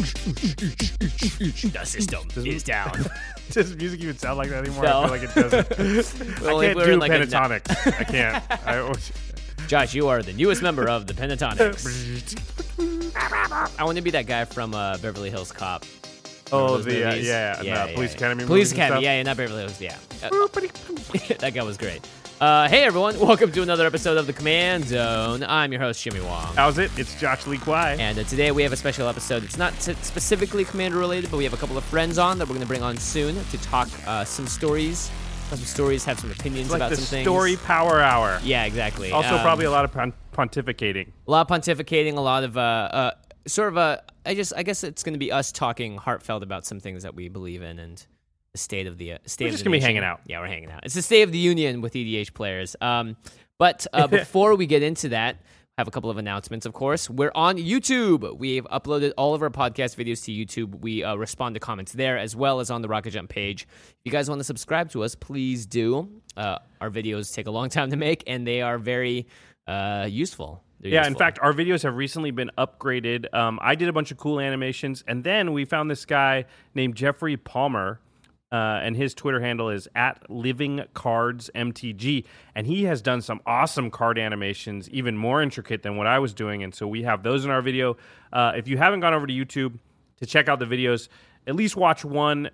The system is down. Does music even sound like that anymore? No. I feel like it doesn't. Well, I can't do like, a- pentatonics. I can't. I, Josh, you are the newest member of the Pentatonix. I want to be that guy from uh, Beverly Hills Cop. oh, the uh, yeah, yeah, the yeah, Police yeah. Academy. Police Academy, yeah, yeah, not Beverly Hills, yeah. Uh, that guy was great. Uh, hey everyone, welcome to another episode of the Command Zone. I'm your host Jimmy Wong. How's it? It's Josh Lee Kwai. And uh, today we have a special episode. It's not s- specifically Commander related, but we have a couple of friends on that we're going to bring on soon to talk uh, some stories, some stories, have some opinions It's like about the some things. story power hour. Yeah, exactly. Also, Um, probably a lot of pon- pontificating. a lot of pontificating, a lot of uh, uh, sort of a. I just, I guess it's going to be us talking heartfelt about some things that we believe in and state of the uh, state. We're of just the gonna be hanging out. Yeah, we're hanging out. It's the state of the union with EDH players. Um, but uh, before we get into that. Have a couple of announcements, of course. We're on YouTube. We've uploaded all of our podcast videos to YouTube. We uh, respond to comments there as well as on the Rocket Jump page. If you guys want to subscribe to us, please do. Uh, our videos take a long time to make, and they are very uh, useful. They're Yeah, in fact, our videos have recently been upgraded. Um, I did a bunch of cool animations, and then we found this guy named Jeffrey Palmer, uh, and his Twitter handle is at Living Cards MTG, and he has done some awesome card animations, even more intricate than what I was doing, and so we have those in our video. Uh, if you haven't gone over to YouTube to check out the videos, at least watch one.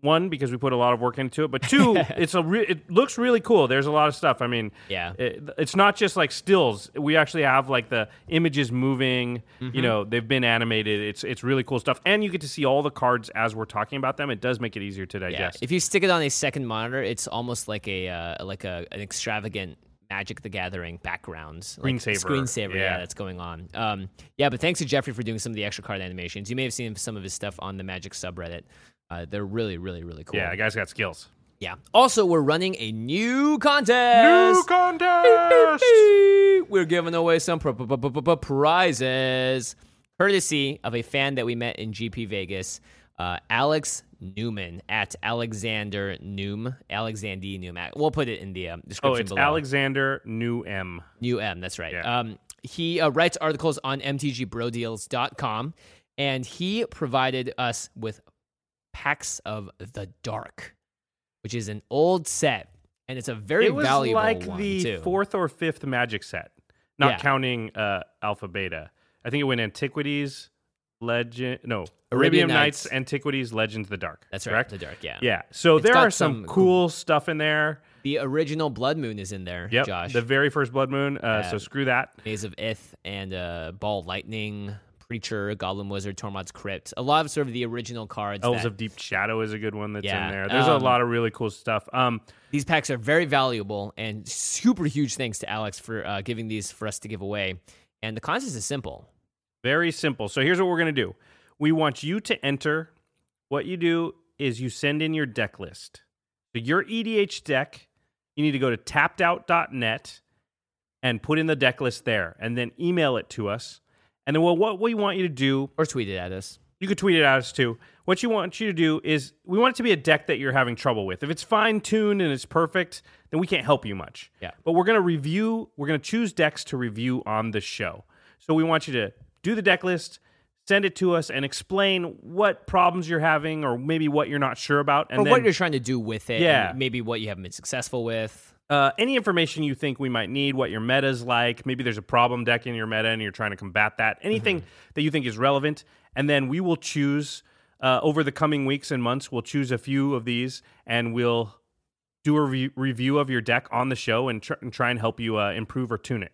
One because we put a lot of work into it, but two, it's a re- it looks really cool. There's a lot of stuff. I mean, Yeah. it, it's not just like stills. We actually have like the images moving. Mm-hmm. You know, they've been animated. It's it's really cool stuff, and you get to see all the cards as we're talking about them. It does make it easier to Yeah. digest. If you stick it on a second monitor, it's almost like a uh, like a an extravagant Magic the Gathering background, like Screensaver. screensaver, yeah. Yeah. that's going on. Um, yeah, but thanks to Jeffrey for doing some of the extra card animations. You may have seen some of his stuff on the Magic subreddit. Uh, they're really, really, really cool. yeah, the guy's got skills. Yeah. Also, we're running a new contest. New contest. We're giving away some pr- pr- pr- pr- pr- prizes, courtesy of a fan that we met in GP Vegas, uh, Alex Newman at Alexander Noom, Alexander Noom. We'll put it in the Oh, description it's below. Alexander New M. New M, that's right. Yeah. Um, he uh, writes articles on mtgbrodeals.com, and he provided us with Packs of the Dark, which is an old set, and it's a very It was valuable like one, the too. fourth or fifth Magic set, not Yeah. counting uh, Alpha Beta. I think it went Antiquities, Legend, no Arabian Arabian Nights, Nights. Antiquities, Legends, the Dark. That's right, correct? the Dark, yeah. Yeah. So It's there are some, some cool stuff in there. The original Blood Moon is in there, Yep. Josh. The very first Blood Moon. Uh, Yeah. So screw that. Maze of Ith and uh, Ball Lightning, Preacher, Goblin Wizard, Tormod's Crypt. A lot of sort of the original cards. Elves that- of Deep Shadow is a good one that's Yeah. in there. There's Um, a lot of really cool stuff. Um, These packs are very valuable and super huge thanks to Alex for uh, giving these for us to give away. And the contest is simple. very simple. So here's what we're gonna do. We want you to enter. What you do is you send in your deck list. So your EDH deck, you need to go to tappedout.net and put in the deck list there, and then email it to us. And then well, what we want you to do Or tweet it at us. You could tweet it at us too. What you want you to do is we want it to be a deck that you're having trouble with. If it's fine tuned and it's perfect, then we can't help you much. Yeah. But we're gonna review. We're gonna choose decks to review on the show. So we want you to do the deck list, send it to us, and explain what problems you're having, or maybe what you're not sure about, and or then what you're trying to do with it. Yeah. maybe what you haven't been successful with. Uh, any information you think we might need, what your meta's like. Maybe there's a problem deck in your meta and you're trying to combat that. Anything that you think is relevant. And then we will choose uh, over the coming weeks and months, we'll choose a few of these and we'll do a re- review of your deck on the show and, tr- and try and help you uh, improve or tune it.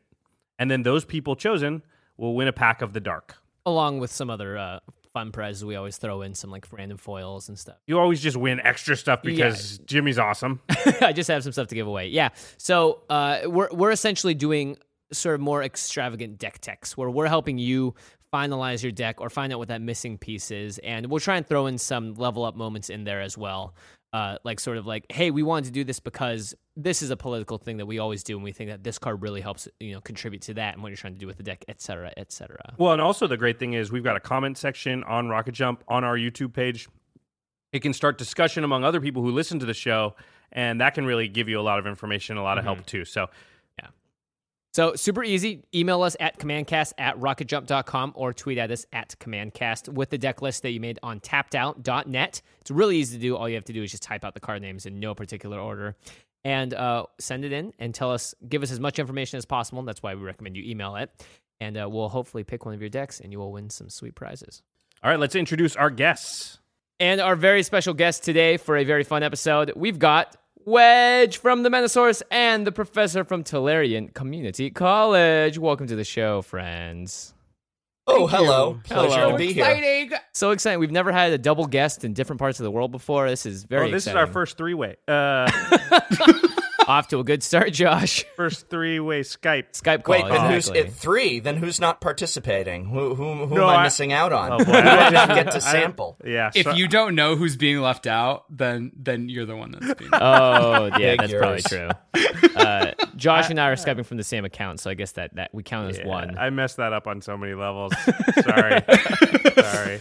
And then those people chosen will win a pack of the dark. along with some other uh, fun prizes we always throw in some like random foils and stuff. You always just win extra stuff because Jimmy's awesome. i just have some stuff to give away. Yeah. So uh, we're, we're essentially doing sort of more extravagant deck techs where we're helping you finalize your deck or find out what that missing piece is. And we'll try and throw in some level up moments in there as well uh, like sort of like hey we wanted to do this because this is a political thing that we always do and we think that this card really helps you know contribute to that and what you're trying to do with the deck et cetera et cetera Well, and also the great thing is we've got a comment section on Rocket Jump on our YouTube page. It can start discussion among other people who listen to the show, and that can really give you a lot of information, a lot of help too. So So super easy. Email us at commandcast at rocketjump.com or tweet at us at commandcast with the deck list that you made on tappedout.net. It's really easy to do. All you have to do is just type out the card names in no particular order and uh, send it in and tell us, give us as much information as possible. That's why we recommend you email it. And uh, we'll hopefully pick one of your decks and you will win some sweet prizes. all right, let's introduce our guests. And our very special guest today for a very fun episode, we've got Wedge from the Mana Source and the professor from Tolarian Community College. Welcome to the show, friends. Oh, hello. Pleasure Hello. to be here. So exciting. We've never had a double guest in different parts of the world before. This is very oh, this exciting. is our first three way. Uh, Off to a good start, Josh. first three way Skype. Skype call. Wait, then who's at three? Then who's not participating? Who who, who No, am I, I- missing out on? Oh, who boy. do I not get to sample? Yeah. If so- you don't know who's being left out, then then you're the one that's being. Oh, yeah, that's probably true. Uh, Josh and I are Skyping from the same account, so I guess that, that we count as Yeah, one. I messed that up on so many levels. Sorry. Sorry.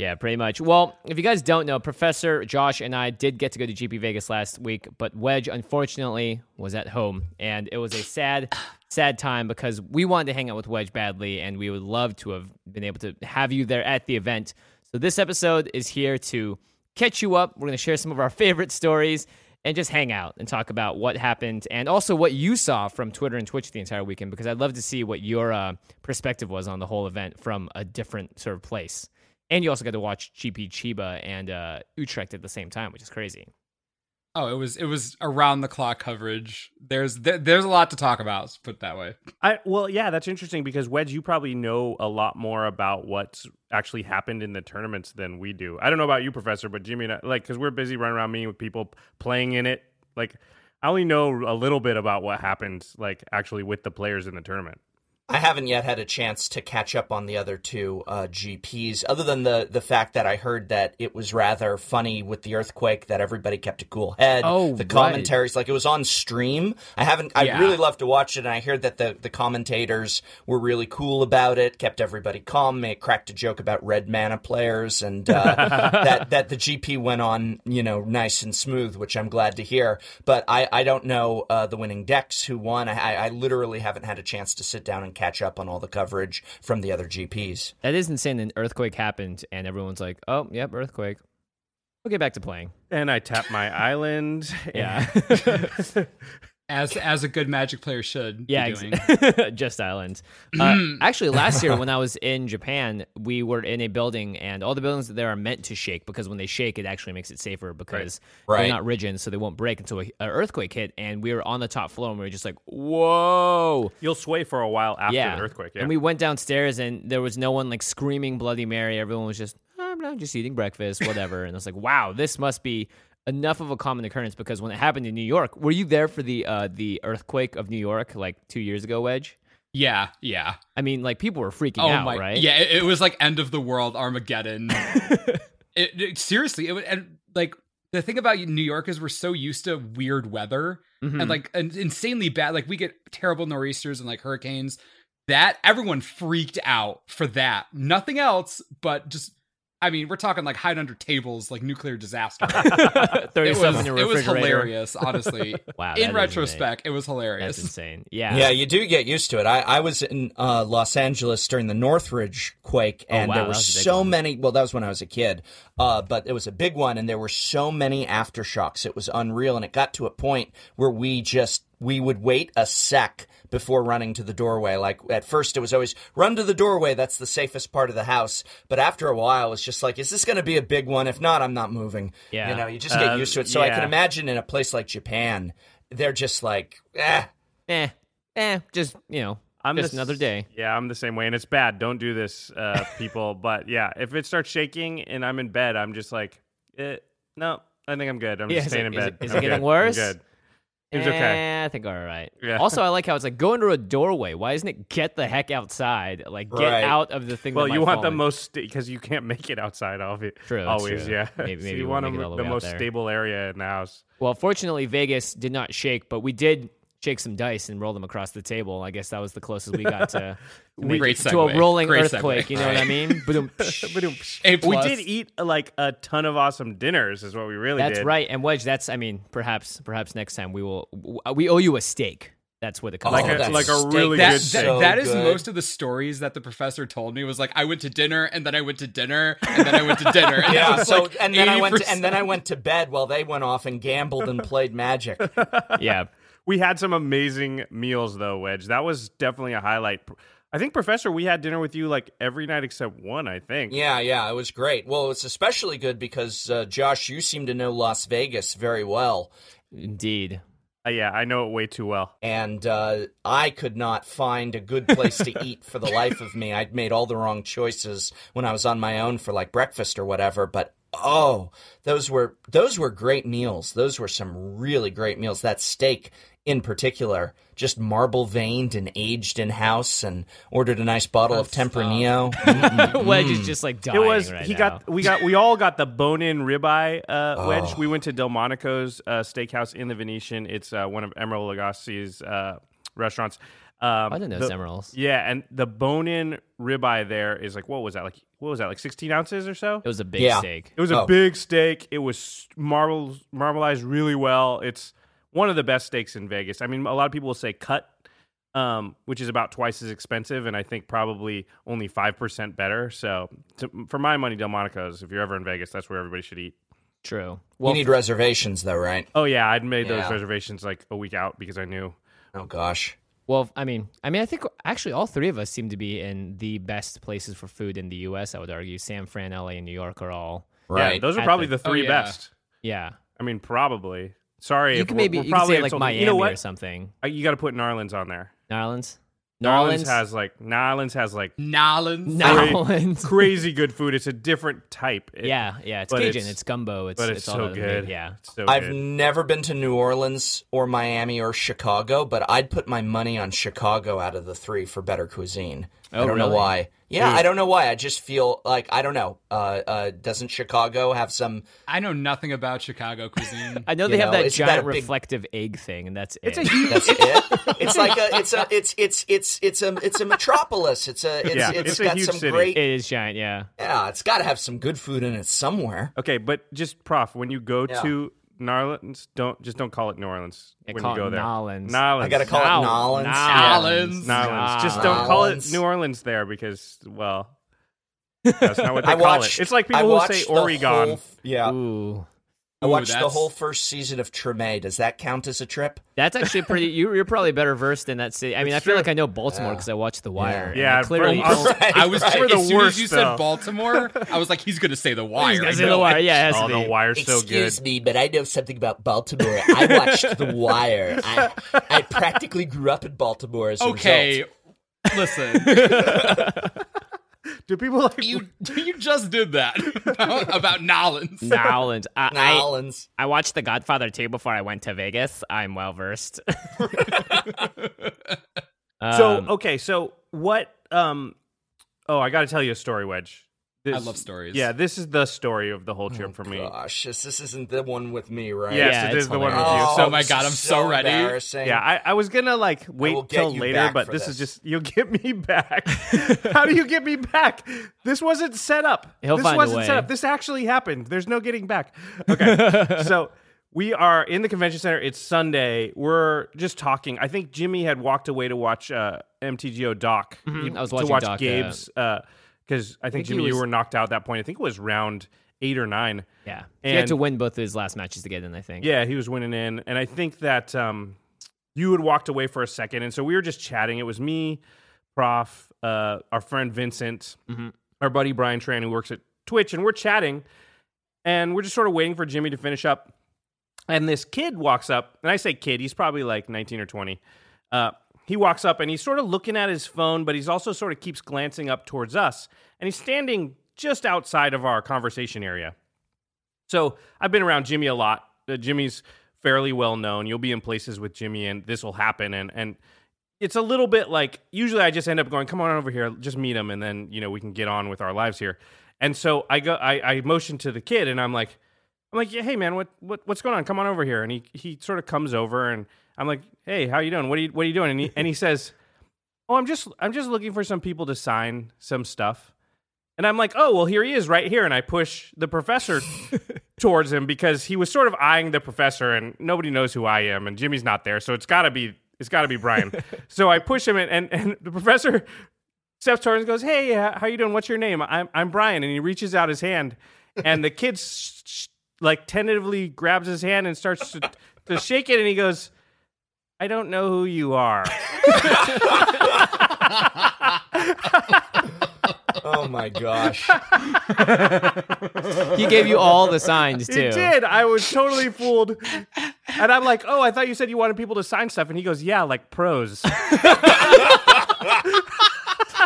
Yeah, pretty much. Well, if you guys don't know, Professor Josh and I did get to go to GP Vegas last week, but Wedge unfortunately was at home, and it was a sad, sad time because we wanted to hang out with Wedge badly, and we would love to have been able to have you there at the event. So this episode is here to catch you up. We're going to share some of our favorite stories and just hang out and talk about what happened and also what you saw from Twitter and Twitch the entire weekend because I'd love to see what your uh, perspective was on the whole event from a different sort of place. And you also got to watch GP Chiba and uh, Utrecht at the same time, which is crazy. Oh, it was it was around the clock coverage. There's there, there's a lot to talk about. Put it that way. I well, yeah, that's interesting because Wedge, you probably know a lot more about what's actually happened in the tournaments than we do. I don't know about you, Professor, but Jimmy, and I, like, because we're busy running around meeting with people playing in it. Like, I only know a little bit about what happened, like, actually with the players in the tournament. I haven't yet had a chance to catch up on the other two uh, GPs, other than the the fact that I heard that it was rather funny with the earthquake that everybody kept a cool head. Oh, the right. commentaries, like it was on stream. I haven't. I Yeah. really love to watch it, and I heard that the the commentators were really cool about it, kept everybody calm. They cracked a joke about red mana players, and uh, that that the GP went on, you know, nice and smooth, which I'm glad to hear. But I I don't know uh, the winning decks who won. I, I literally haven't had a chance to sit down and catch up on all the coverage from the other GPs. That is insane. An earthquake happened, and everyone's like, "Oh, yep, earthquake." We'll get back to playing. And I tapped my island. Yeah, As as a good Magic player should. yeah, be doing. ex- just islands. Uh, actually, last year when I was in Japan, we were in a building, and all the buildings there are meant to shake because when they shake, it actually makes it safer because Right. they're not rigid, so they won't break until an earthquake hit. And we were on the top floor, and we were just like, "Whoa!" You'll sway for a while after yeah. the earthquake. Yeah. And we went downstairs and there was no one like screaming Bloody Mary. Everyone was just, I'm not just eating breakfast, whatever. and I was like, wow, this must be enough of a common occurrence because when it happened in New York, were you there for the uh, the earthquake of New York like two years ago, Wedge? Yeah, yeah. I mean, like people were freaking Oh out, my, right? yeah. It, it was like end of the world, Armageddon. it, it- seriously, it and like the thing about New York is we're so used to weird weather Mhm. and like an insanely bad. Like we get terrible nor'easters and like hurricanes. That everyone freaked out for that. Nothing else, but just I mean, we're talking like hide under tables, like nuclear disaster. it Thirty-seven was, it was hilarious, honestly. Wow, In is retrospect, it was hilarious. That's insane. Yeah. Yeah, you do get used to it. I, I was in uh, Los Angeles during the Northridge quake, Oh, and wow, there were was a big so one. many. Well, that was when I was a kid, uh, but it was a big one, and there were so many aftershocks. It was unreal, and it got to a point where we just we would wait a sec before running to the doorway. Like at first, it was always run to the doorway. That's the safest part of the house. But after a while, it's just like, is this going to be a big one? If not, I'm not moving. Yeah. you know, you just get Uh, used to it. So I can imagine in a place like Japan, they're just like, eh. Eh. Eh. Just you know. I'm just the another day. Yeah, I'm the same way, and it's bad. Don't do this, uh, people. but yeah, if it starts shaking and I'm in bed, I'm just like, eh, no, I think I'm good. I'm Yeah, just staying it- in bed. is bed. it- is I'm it getting good. worse? I'm good. Okay. Eh, I think all right. Yeah. Also, I like how it's like go into a doorway. Why isn't it get the heck outside? Like get Right. out of the thing. Well, that you want the in. most because you can't make it outside. Always, True, always, true. yeah. Maybe- So maybe you we want won't a- it all the the way out most there. stable area in the house. Well, fortunately, Vegas did not shake, but we did shake some dice and roll them across the table. I guess that was the closest we got to, to, Great it to a rolling Great earthquake. segue. You know what I mean? We did eat uh, like a ton of awesome dinners. Is what we really That's did. right. And Wedge, that's I mean, perhaps perhaps next time we will uh, we owe you a steak. That's what it comes Oh, Like down a- like a steak really is that, good that- so that is good. most of the stories that the professor told me was like I went to dinner and then I went to dinner and then I went to dinner. And Yeah, so like and then I went to, and then I went to bed while they went off and gambled and played magic. yeah. We had some amazing meals though, Wedge. That was definitely a highlight. I think, Professor, we had dinner with you like every night except one. I think. Yeah, yeah, it was great. Well, it's especially good because uh, Josh, you seem to know Las Vegas very well, Indeed. Uh, yeah, I know it way too well. and uh, I could not find a good place to eat for the life of me. I'd made all the wrong choices when I was on my own for like breakfast or whatever, but. Oh, those were those were great meals. Those were some really great meals. That steak in particular, just marble veined and aged in house, and ordered a nice bottle of Tempranillo. Wedge is just like dying It was right he now. got we got we all got the bone in ribeye uh, Oh. wedge. We went to Delmonico's uh, Steakhouse in the Venetian. It's uh, one of Emeril Lagasse's uh, restaurants. Um, I didn't know the- it's Emeril's. Yeah, and the bone in ribeye there is like what was that like? What was that like? Sixteen ounces or so? It was a big Yeah. steak. It was a Oh. big steak. It was marble marbleized really well. It's one of the best steaks in Vegas. I mean, a lot of people will say cut, um, which is about twice as expensive, and I think probably only five percent better. So, to, for my money, Delmonico's. If you're ever in Vegas, that's where everybody should eat. True. you need reservations, though, right? Oh yeah, I'd made those reservations like a week out because I knew. Oh gosh. Well, I mean, I mean, I think actually all three of us seem to be in the best places for food in the U.S. I would argue San Fran, L.A., and New York are all. Right. Yeah, those are probably the- the, three Oh, yeah. best. Yeah, I mean, probably. Sorry, you if could we're- maybe we're you could probably say like insulting- Miami You know or what? something. Uh, You got to put Narlands on there. Narlands. Narlands has like Narlands has like Nolans. Narlands. crazy good food. It's a different type. It- yeah, yeah. It's Cajun. it's- It's, gumbo. It's but it's, all so that- good. Yeah. It's so I've good. never been to New Orleans or Miami or Chicago, but I'd put my money on Chicago out of the three for better cuisine. Oh, I don't know why. Yeah, I don't know why. I just feel like I don't know. Uh, uh, doesn't Chicago have some? I know nothing about Chicago cuisine. I know You they have know, that it's that giant big- reflective egg thing, and that's it. It's it. a huge. That's it. It's like a. It's a. It's it's it's it's a. It's a metropolis. It's a. It's, Yeah, it's it's a got huge some city. great. it is giant. Yeah. Yeah, it's got to have some good food in it somewhere. Okay, but just prof, when you go Yeah. to Narlands, don't just don't call it New Orleans Yeah, when call you go it there. Nolans. Nolans. I gotta call it Nolans. Nolans. Nolans. Just don't call it New Orleans there because well, that's not what they I call watched. it. It's like I people who say Oregon. whole- yeah, Ooh. I Ooh, watched the whole first season of Treme. Does that count as a trip? That's actually pretty. You, you're probably better versed in that city. I mean, It's I feel true. like I know Baltimore because I watched The Wire. and Yeah, I clearly. for- don't- Right, I was right. We're the as soon worst, as you though. said Baltimore, I was like, he's gonna say the wire. He's gonna I say know The Wire. it. Yeah, it has Oh, to the be. wire's so good. Excuse me, but I know something about Baltimore. I watched The Wire. I, I practically grew up in Baltimore as a Okay, result. listen, Do people like you you just did that about, about Nolans. Nolans. I, I, Nolans. I watched The Godfather too before I went to Vegas. I'm well versed. So Um, okay, so what? Um, oh, I got to tell you a story, Wedge. This, I love stories. Yeah, this is the story of the whole trip for me. Gosh, this, this isn't the one with me, right? Yes, Yeah, it's the one with you. Oh So, my God, I'm so ready. embarrassing. yeah, I, I was gonna like wait till later, but for this, is just you'll get me back. How do you get me back? This wasn't set up. He'll this find a wasn't set way. up. This actually happened. There's no getting back. Okay, so we are in the convention center. It's Sunday. We're just talking. I think Jimmy had walked away to watch uh, MTGO Doc. He- Mm-hmm. I was to watching watch Doc, uh, Gabe's because I think, think Jimmy, you were knocked out at that point. I think it was round eight or nine. Yeah, and, he had to win both of his last matches to get in. I think. Yeah, he was winning in, and I think that um, you had walked away for a second, and so we were just chatting. It was me, Prof, uh, our friend Vincent, our buddy Brian Tran, who works at Twitch, and we're chatting, and we're just sort of waiting for Jimmy to finish up. And this kid walks up, and I say kid, he's probably like 19 or 20. Uh, he walks up and he's sort of looking at his phone, but he's also sort of keeps glancing up towards us. And he's standing just outside of our conversation area. So I've been around Jimmy a lot. Uh, Jimmy's fairly well known. You'll be in places with Jimmy, and this will happen. And and it's a little bit like usually I just end up going, "Come on over here, just meet him, and then you know we can get on with our lives here." And so I go, I, I motion to the kid, and I'm like, I'm like, yeah, hey man, what what what's going on? Come on over here. And he he sort of comes over, and I'm like, hey, how are you doing? What are you what are you doing? And he and he says, oh, I'm just I'm just looking for some people to sign some stuff. And I'm like, oh, well, here he is right here. And I push the professor towards him because he was sort of eyeing the professor, and nobody knows who I am, and Jimmy's not there, so it's got to be it's got to be Brian. so I push him, and, and and the professor steps towards and goes, "Hey, uh, how you doing? What's your name?" I'm I'm Brian, and he reaches out his hand, and the kid s- s- like tentatively grabs his hand and starts to, to shake it, and he goes, "I don't know who you are." Oh my gosh. He gave you all the signs He too. did. I was totally fooled. And I'm like, oh, I thought you said you wanted people to sign stuff. And he goes, yeah, like pros.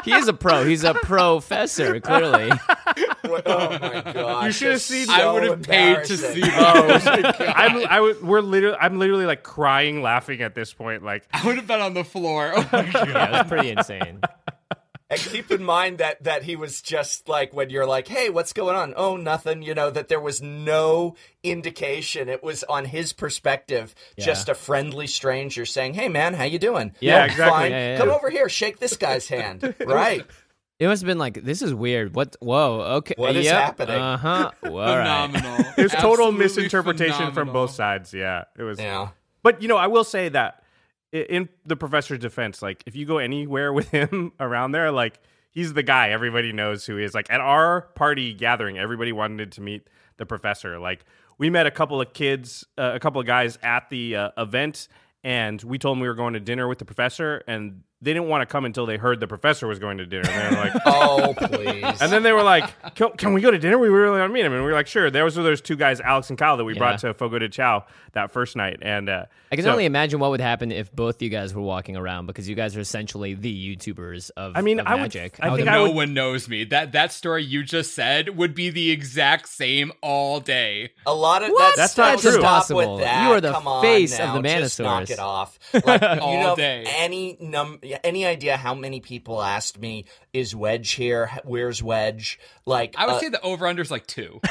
He is a pro. He's a professor. Clearly. oh my gosh. You should have seen- so I would have paid to see oh that. I'm, I w- we're literally, I'm literally like crying, laughing at this point. Like, I would have been on the floor. Oh my god. Yeah, it was pretty insane. And keep in mind that that he was just like when you're like, "Hey, what's going on?" Oh, nothing. You know that there was no indication. It was on his perspective, just a friendly stranger saying, "Hey, man, how you doing?" Yeah, "Oh, exactly. Fine. Yeah, yeah, Come over here, shake this guy's hand. right. It must have been like, this is weird. What? Whoa. Okay. What is yep, happening? Uh huh. Phenomenal. it was total Absolutely misinterpretation from both sides. Yeah. It was. Yeah. But, you know, I will say that i- in the professor's defense, like, if you go anywhere with him around there, like, he's the guy everybody knows who is. Like, at our party gathering, everybody wanted to meet the professor. Like, we met a couple of kids, uh, a couple of guys at the uh, event, and we told them we were going to dinner with the professor, and they didn't want to come until they heard the professor was going to dinner. And they were like, Oh, please. And then they were like, can, can we go to dinner? We really want to meet him. And we were like, sure. There was those two guys, Alex and Kyle, that we Yeah. brought to Fogo de Chao that first night. And uh, I can so- only imagine what would happen if both of you guys were walking around because you guys are essentially the YouTubers of, I mean, of I would- I would think imagine- no would- one knows me. That that story you just said would be the exact same all day. A lot of What? that's, That's not that's true. Stop Impossible. with that. You are the Come on face of now. the Just knock Mana Source. it off. Like, you know, day. any num, any idea how many people asked me, "Is Wedge here? Where's Wedge?" Like, I would uh, say the over under is like two.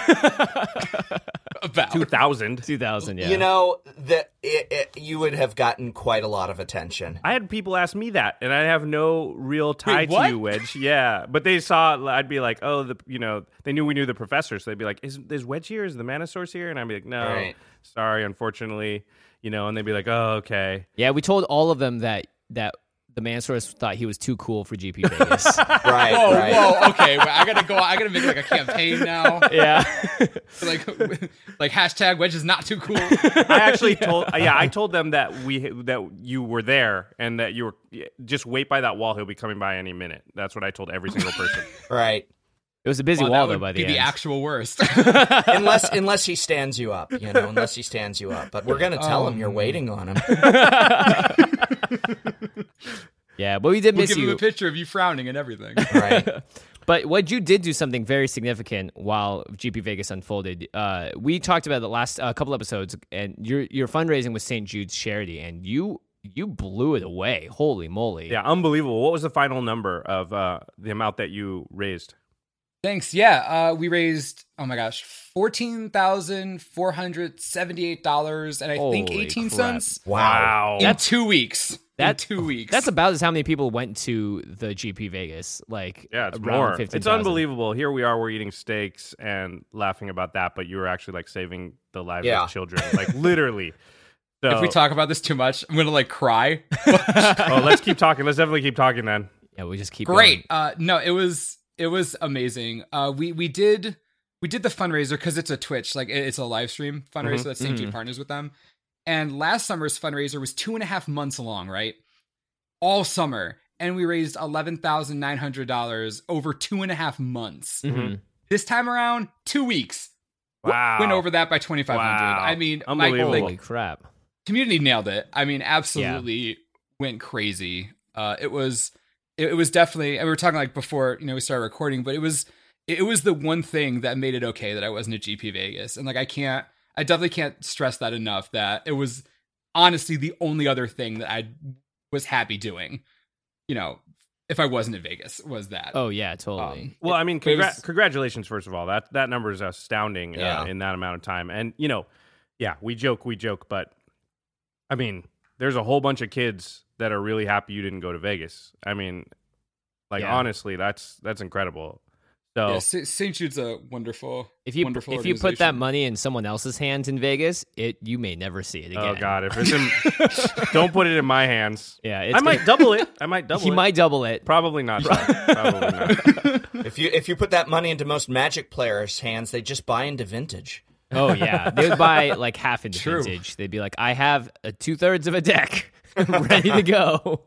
About 2000. 2000, yeah. you know that it, it, you would have gotten quite a lot of attention. I had people ask me that, and I have no real tie Wait, to what? you, Wedge. Yeah, but they saw. I'd be like, oh, the you know, they knew we knew the professor, so they'd be like, is is Wedge here? Is the Mana Source here? And I'd be like, no, Right. sorry, unfortunately, you know. And they'd be like, oh, okay. yeah, we told all of them that that the Mana Source thought he was too cool for GP Vegas. Right, Whoa, right. whoa, okay. wait, I gotta go. I gotta make like a campaign now. yeah. Like, like hashtag Wedge is not too cool. I actually told, yeah, I told them that we that you were there and that you were just wait by that wall. He'll be coming by any minute. That's what I told every single person. Right. It was a busy Wow, wall, that though, would by be the the end. actual worst. unless unless he stands you up, you know, unless he stands you up. But we're gonna tell him you're Um. waiting on him. yeah, but we did we'll miss give him you. a picture of you frowning and everything. Right. But what you did do something very significant while GP Vegas unfolded. Uh, we talked about the last uh, couple episodes, and your your fundraising with St. Jude's Charity, and you you blew it away. Holy moly! Yeah, unbelievable. What was the final number of uh, the amount that you raised? Thanks. Yeah, uh, we raised oh my gosh, fourteen thousand four hundred seventy-eight dollars and I think eighteen crap. cents Wow. in two weeks. That- in two weeks. That's about as how many people went to the GP Vegas. Like Yeah, it's more. 15,000. It's unbelievable. Here we are, we're eating steaks and laughing about that, but you were actually like saving the lives Yeah. of children, like literally. So, if we talk about this too much, I'm gonna like cry. oh, let's keep talking. Let's definitely keep talking then. Yeah, we just keep Great. going. Uh, no, it was it was amazing. Uh, we we did we did the fundraiser because it's a Twitch, like it's a live stream fundraiser Mhm, that St. Jude mhm. partners with them. And last summer's fundraiser was two and a half months long, right? All summer, and we raised eleven thousand nine hundred dollars over two and a half months. Mhm. This time around, two weeks. Wow. Went over that by twenty five hundred. Wow. I mean, my Unbelievable. like, Holy crap. community nailed it. I mean, absolutely went crazy. Uh, it was, it, it was definitely. And we were talking like before, you know, we started recording, but it was, it was the one thing that made it okay that I wasn't at GP Vegas, and like I can't, I definitely can't stress that enough. That it was honestly the only other thing that I was happy doing. You know, if I wasn't in Vegas, was that. Oh yeah, totally. Um, Well, I mean, It was- congratulations first of all. That that number is astounding Yeah. uh, in that amount of time. And you know, yeah, we joke, we joke, but I mean, there's a whole bunch of kids that are really happy you didn't go to Vegas. I mean, like Yeah. honestly, that's that's incredible. So yeah, St. St. Jude's a wonderful. if you wonderful if you put that money in someone else's hands in Vegas, it you may never see it oh, again. oh god, if it's in, don't put it in my hands. Yeah, it's I might gonna- double it. I might double it. he it. might double it. Probably not. Probably not. If you if you put that money into most Magic players' hands, they just buy into vintage. Oh yeah, they would buy like half into True. vintage. They'd be like, I have two thirds of a deck ready to go.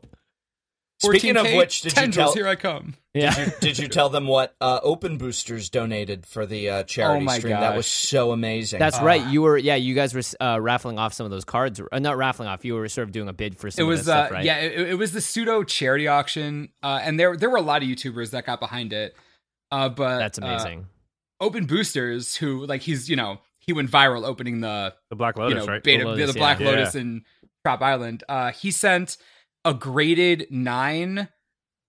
Speaking of 14K which, did you tendrils, tell here I come. Yeah, did you tell them what uh, Open Boosters donated for the uh, charity Oh my stream? That was gosh. so amazing. that's right. You were yeah. You guys were uh, raffling off some of those cards. Uh, not raffling off. You were sort of doing a bid for some it of was that stuff, uh right? yeah it, it was the pseudo charity auction uh and there there were a lot of youtubers that got behind it uh but that's uh, amazing. open boosters who like he's you know he went viral opening the The Black you Lotus, know right? beta The the, Lotus, black yeah. lotus in Trop Island. Uh, he sent a graded nine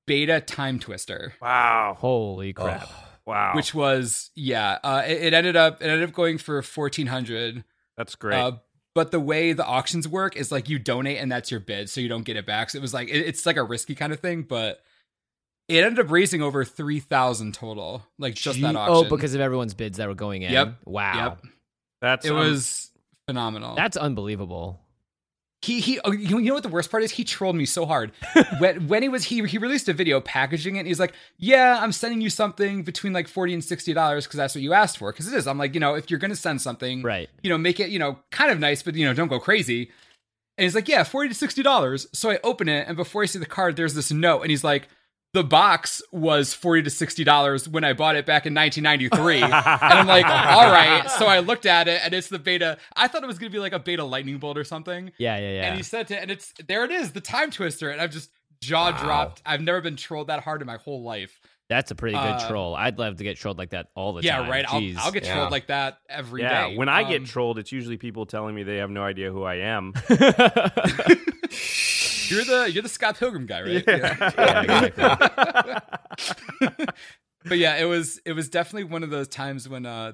beta Timetwister, Wow. Holy crap! Oh, Wow. which was yeah. Uh, it, it ended up it ended up going for fourteen hundred. That's great. Uh, but the way the auctions work is like you donate and that's your bid, so you don't get it back. So it was like it, it's like a risky kind of thing, but it ended up raising over three thousand total, like just that auction. Oh, because of everyone's bids that were going in. Yep. Wow. Yep. That's it um, was phenomenal. That's unbelievable. He he oh, you know, you know what the worst part is? He trolled me so hard. When when he was he he released a video packaging it and he's like yeah i'm sending you something between like 40 and 60 dollars because that's what you asked for because it is. I'm like you know if you're gonna send something Right. you know make it you know kind of nice but you know don't go crazy. And he's like yeah 40 to 60 dollars. So i open it and before i see the card there's this note and he's like the box was 40 to 60 dollars when i bought it back in 1993 and i'm like all right so i looked at it and it's the beta i thought it was gonna be like a beta lightning bolt or something Yeah, yeah, yeah. and he sent it, and it's there. It is the Timetwister, and I've just jaw dropped. I've never been trolled that hard in my whole life. That's a pretty good Uh, troll. I'd love to get trolled like that all the yeah, time. Yeah, right. I'll, Jeez. I'll get Yeah. trolled like that every day. yeah. When I Um, get trolled, it's usually people telling me they have no idea who I am. you're the you're the Scott Pilgrim guy, right? Yeah, exactly. but yeah, it was it was definitely one of those times when uh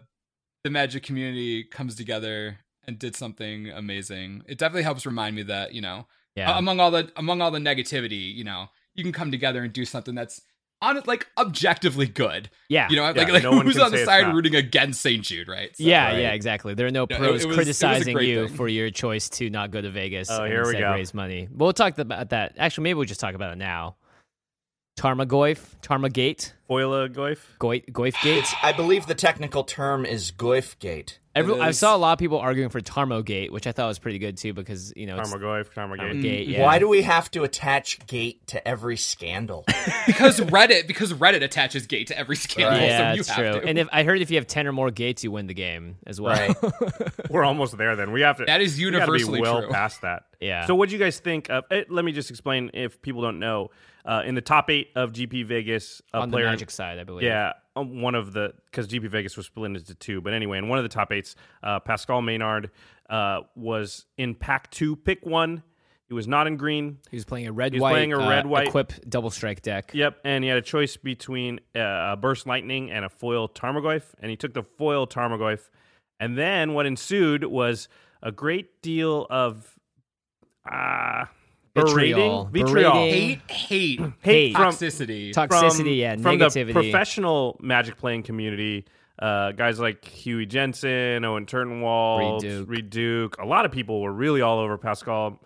the Magic community comes together and did something amazing. It definitely helps remind me that you know yeah. among all the among all the negativity, you know, you can come together and do something that's on like objectively good. yeah. You know, like, Yeah, like no who's on the side rooting against St. Jude, right? So- yeah, Right. yeah, exactly. There are no Yeah, it- pros it was- it was criticizing you thing. for your choice to not go to Vegas Oh, and here we go. raise money. We'll talk about that. Actually, maybe we'll just talk about it now. Tarmogoyf, Tarmagate, Foila Goif? Goy, Goyfgate. I believe the technical term is Goifgate. Every, I saw a lot of people arguing for Tarmogate, which I thought was pretty good too because you know it's Tarmogoyf, Tarmogate. Tarmagate. Yeah. Why do we have to attach gate to every scandal? because Reddit because Reddit attaches gate to every scandal, Right. yeah, so you it's have true. to. And if I heard if you have ten or more gates, you win the game as well. Right. We're almost there then. We have to That is we gotta universally be well true. past that. Yeah. So what do you guys think of eh, let me just explain if people don't know. Uh, in the top 8 of GP Vegas, a On player Magic side, I believe. Yeah, um, one of the because GP Vegas was split into two. But anyway, in one of the top eights, uh, Pascal Maynard uh, was in pack two, pick one. He was not in green. He was playing a red He's white, playing a uh, red-white- equip double strike deck. Yep, and he had a choice between uh, a burst lightning and a foil Tarmogoyf, and he took the foil Tarmogoyf. And then what ensued was a great deal of uh, Vitriol. Berating, vitriol, Berating. Hate, hate, Hate. from, toxicity. Toxicity, yeah, from negativity. the professional Magic playing community. Uh, guys like Huey Jensen, Owen Turtenwald, Reid Duke. Reid Duke. A lot of people were really all over Pascal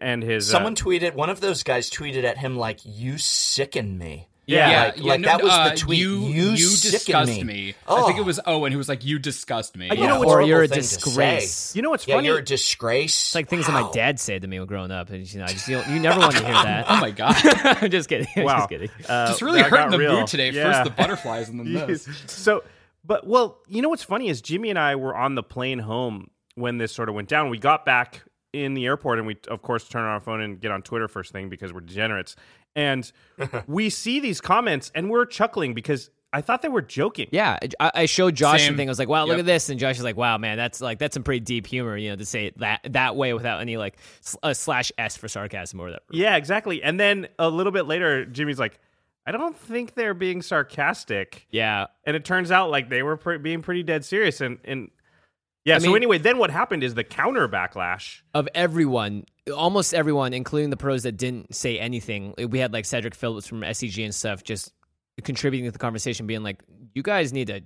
and his. uh, Someone tweeted, one of those guys tweeted at him like, "You sicken me." Yeah. yeah, like- yeah, like no, that was the uh, tweet. You, You you disgust me. me. I think Oh. it was Owen who was like, "You disgust me." You Yeah, know what's or horrible you're a thing to disgrace. say? you know what's Yeah, funny? you're a disgrace. It's like things that my dad said to me when growing up, and you know, I just you, know, you never want to hear that. oh my god, I'm just kidding. Wow, just kidding. Uh, just really that hurting the real. mood today. Yeah. First the butterflies and then this. so, but well, you know what's funny is Jimmy and I were on the plane home when this sort of went down. We got back in the airport, and we of course turn on our phone and get on Twitter first thing because we're degenerates. And we see these comments, and we're chuckling because I thought they were joking. Yeah, I, I showed Josh Same. the thing. I was like, "Wow, look at this!" And Josh is like, "Wow, man, that's like that's some pretty deep humor, you know, to say it that that way without any like sl- uh, slash s for sarcasm or whatever." Yeah, exactly. And then a little bit later, Jimmy's like, "I don't think they're being sarcastic." Yeah, and it turns out like they were pre- being pretty dead serious and and yeah I so mean- anyway then what happened is the counter backlash of everyone, almost everyone, including the pros that didn't say anything. We had like Cedric Phillips from SCG and stuff, just contributing to the conversation, being like, "You guys need to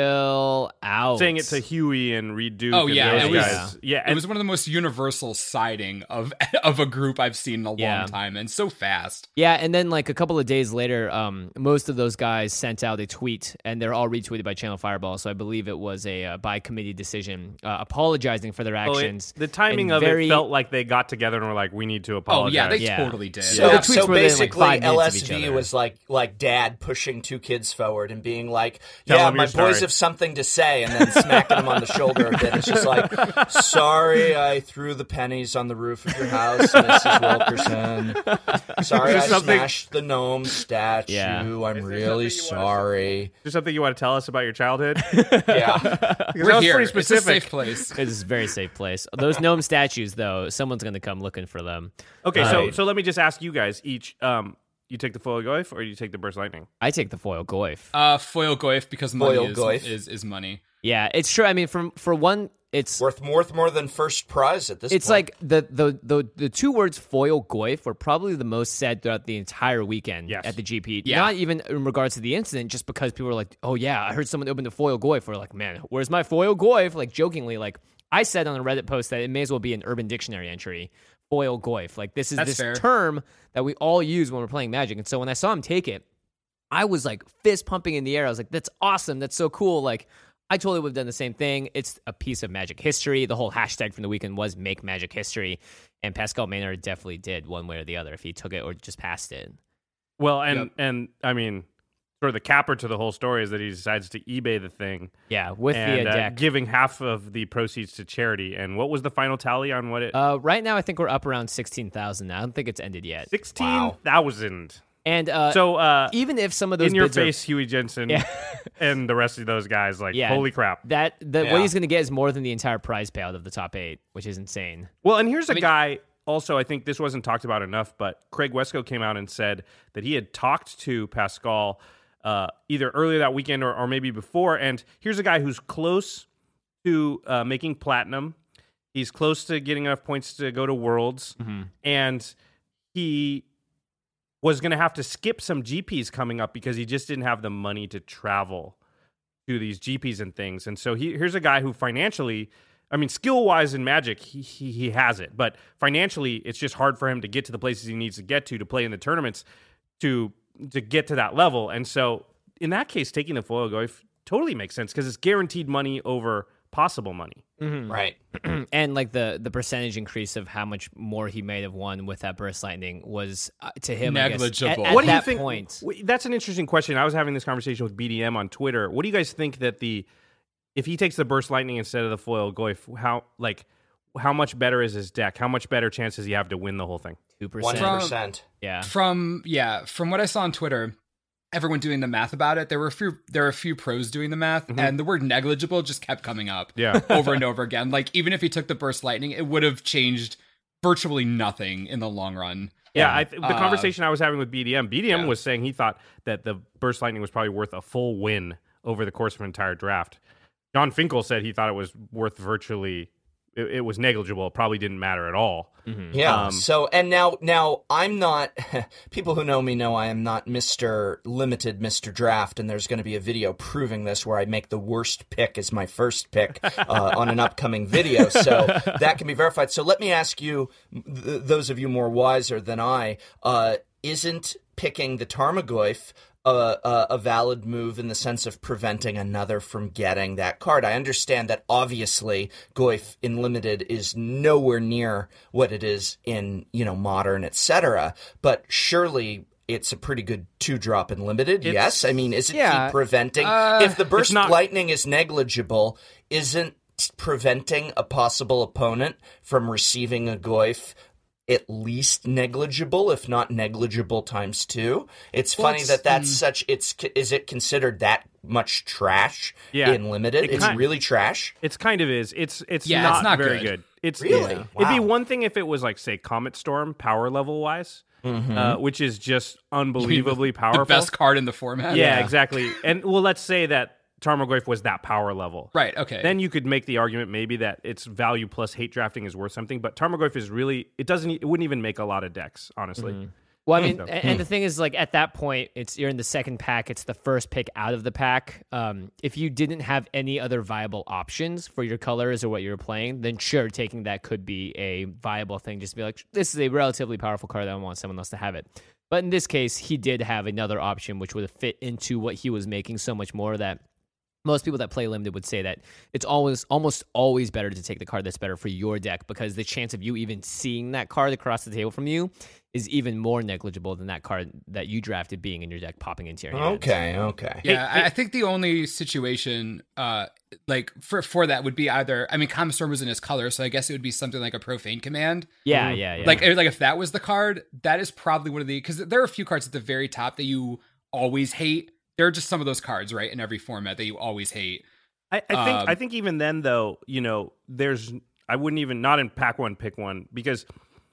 chill out." saying it to Huey and Reid Duke Oh and yeah, it was. guys yeah it was one of the most universal siding of of a group I've seen in a Yeah. long time, and so fast. Yeah, and then like a couple of days later, um, most of those guys sent out a tweet, and they're all retweeted by Channel Fireball. So I believe it was a uh, by committee decision, uh, apologizing for their oh, it- actions. the timing of very- it felt like they got together and were like we need to apologize." Oh apologize yeah, they Yeah. totally did. So Yeah, the so were within, like, basically, five minutes of each LSV was like like dad pushing two kids forward and being like, Tell "Yeah, my your boys have something to say," and then smacking them on the shoulder a bit. It's just like, "Sorry, I threw the pennies on the roof of your house, Mrs. Wilkerson. Sorry, I something- smashed the gnome statue. Yeah. I'm really sorry." is there something you want to tell us about your childhood Yeah, Because We're that was here. pretty It's a specific safe place. It is a very safe place. Those gnome statues, though, someone's going to come looking for them. okay so so let me just ask you guys each um you take the foil goif or you take the burst lightning I take the foil goif. Uh, foil goif because money Foil is, goif. is is money. yeah, it's true. I mean, from for one, it's worth more more than first prize at this. Point. It's point. like the, the the the two words foil goif were probably the most said throughout the entire weekend Yes. at the GP. Yeah. Not even in regards to the incident, just because people were like, "Oh yeah, I heard someone open the foil goif." We're like, "Man, where's my foil goif?" Like jokingly, like I said on a Reddit post that it may as well be an Urban Dictionary entry. Foil goif, like this is That's this fair. term that we all use when we're playing Magic. And so when I saw him take it, I was like fist pumping in the air. I was like, "That's awesome! That's so cool!" Like. I totally would have done the same thing. It's a piece of magic history. The whole hashtag from the weekend was make magic history. And Pascal Maynard definitely did one way or the other if he took it or just passed it. well and Yep. and i mean sort of the capper to the whole story is that he decides to ebay the thing Yeah, with and the uh, deck. giving half of the proceeds to charity. And what was the final tally on what it? uh, right now, I think we're up around 16,000 now. I don't think it's ended yet. Sixteen thousand. And uh, So, uh, even if some of those in your bids are- face, Huey Jensen, Yeah. and the rest of those guys, like, Yeah. holy crap! that the, Yeah. what he's going to get is more than the entire prize payout of the top eight, which is insane. Well, and here's a mean- guy. Also, I think this wasn't talked about enough, but Craig Wescoe came out and said that he had talked to Pascal uh, either earlier that weekend or, or maybe before. And here's a guy who's close to uh, making platinum. He's close to getting enough points to go to Worlds, and he was going to have to skip some GPs coming up because he just didn't have the money to travel to these GPs and things. And so he, here's a guy who financially, I mean, skill wise in Magic, he, he he has it, but financially, it's just hard for him to get to the places he needs to get to to play in the tournaments to to get to that level. And so in that case, taking the foil goif totally makes sense because it's guaranteed money over possible money. right. and like the the percentage increase of how much more he might have won with that burst lightning was uh, to him I guess, Negligible. at, at what do you think? point. w- That's an interesting question. I was having this conversation with BDM on Twitter. What do you guys think that the if he takes the burst lightning instead of the foil goif, how like how much better is his deck? How much better chance does he have to win the whole thing? Two One percent. hundred percent. Yeah. From yeah, from what I saw on Twitter, everyone doing the math about it, there were a few there were a few pros doing the math, and the word negligible just kept coming up. Yeah. over and over again. Like even if he took the burst lightning, it would have changed virtually nothing in the long run. Yeah, I th- the Uh, conversation I was having with BDM, BDM yeah. was saying he thought that the Burst Lightning was probably worth a full win over the course of an entire draft. Jon Finkel said he thought it was worth virtually, it, it was negligible. It probably didn't matter at all. Yeah. Um, so and now now I'm not people who know me know I am not Mr. Limited Mr. Draft and there's going to be a video proving this where I make the worst pick as my first pick uh, on an upcoming video. So that can be verified. So let me ask you th- those of you more wiser than I uh, isn't picking the Tarmogoyf a, a, a valid move in the sense of preventing another from getting that card. I understand that obviously Goyf in limited is nowhere near what it is in you know modern, etc. But surely. It's a pretty good two drop in limited. It's- yes, I mean, isn't Yeah. he preventing? Uh, if the burst not- lightning is negligible, isn't preventing a possible opponent from receiving a Goyf at least negligible, if not negligible times two. It's Well, funny it's- that that's such. It's is it considered that much trash Yeah. in limited? It it's kind- really trash. It's kind of is. It's it's Yeah, not, it's not very good. good. It's Really? It'd be one thing if it was like say Comet Storm power level wise, uh, which is just unbelievably powerful. The best card in the format. yeah, exactly. And well, let's say that Tarmogoyf was that power level. Right. Okay. Then you could make the argument maybe that its value plus hate drafting is worth something, but Tarmogoyf is really it doesn't it wouldn't even make a lot of decks, honestly. Mm-hmm. Well, I hmm. mean, So- and hmm. the thing is, like at that point, it's you're in the second pack. It's the first pick out of the pack. Um, if you didn't have any other viable options for your colors or what you were playing, then sure, taking that could be a viable thing. Just to be like, this is a relatively powerful card. That I want someone else to have it. But in this case, he did have another option, which would fit into what he was making so much more that most people that play limited would say that it's always almost always better to take the card that's better for your deck because the chance of you even seeing that card across the table from you is even more negligible than that card that you drafted being in your deck popping into your hand. Okay, okay. Yeah, I I think the only situation, uh, like for for that would be either. I mean, Comet Storm was in his color, so I guess it would be something like a Profane Command. Yeah, yeah, yeah. Like, like if that was the card, that is probably one of the because there are a few cards at the very top that you always hate. There are just some of those cards, right, in every format that you always hate. I, I think Um, I think even then though, you know, there's I wouldn't even not in pack one pick one because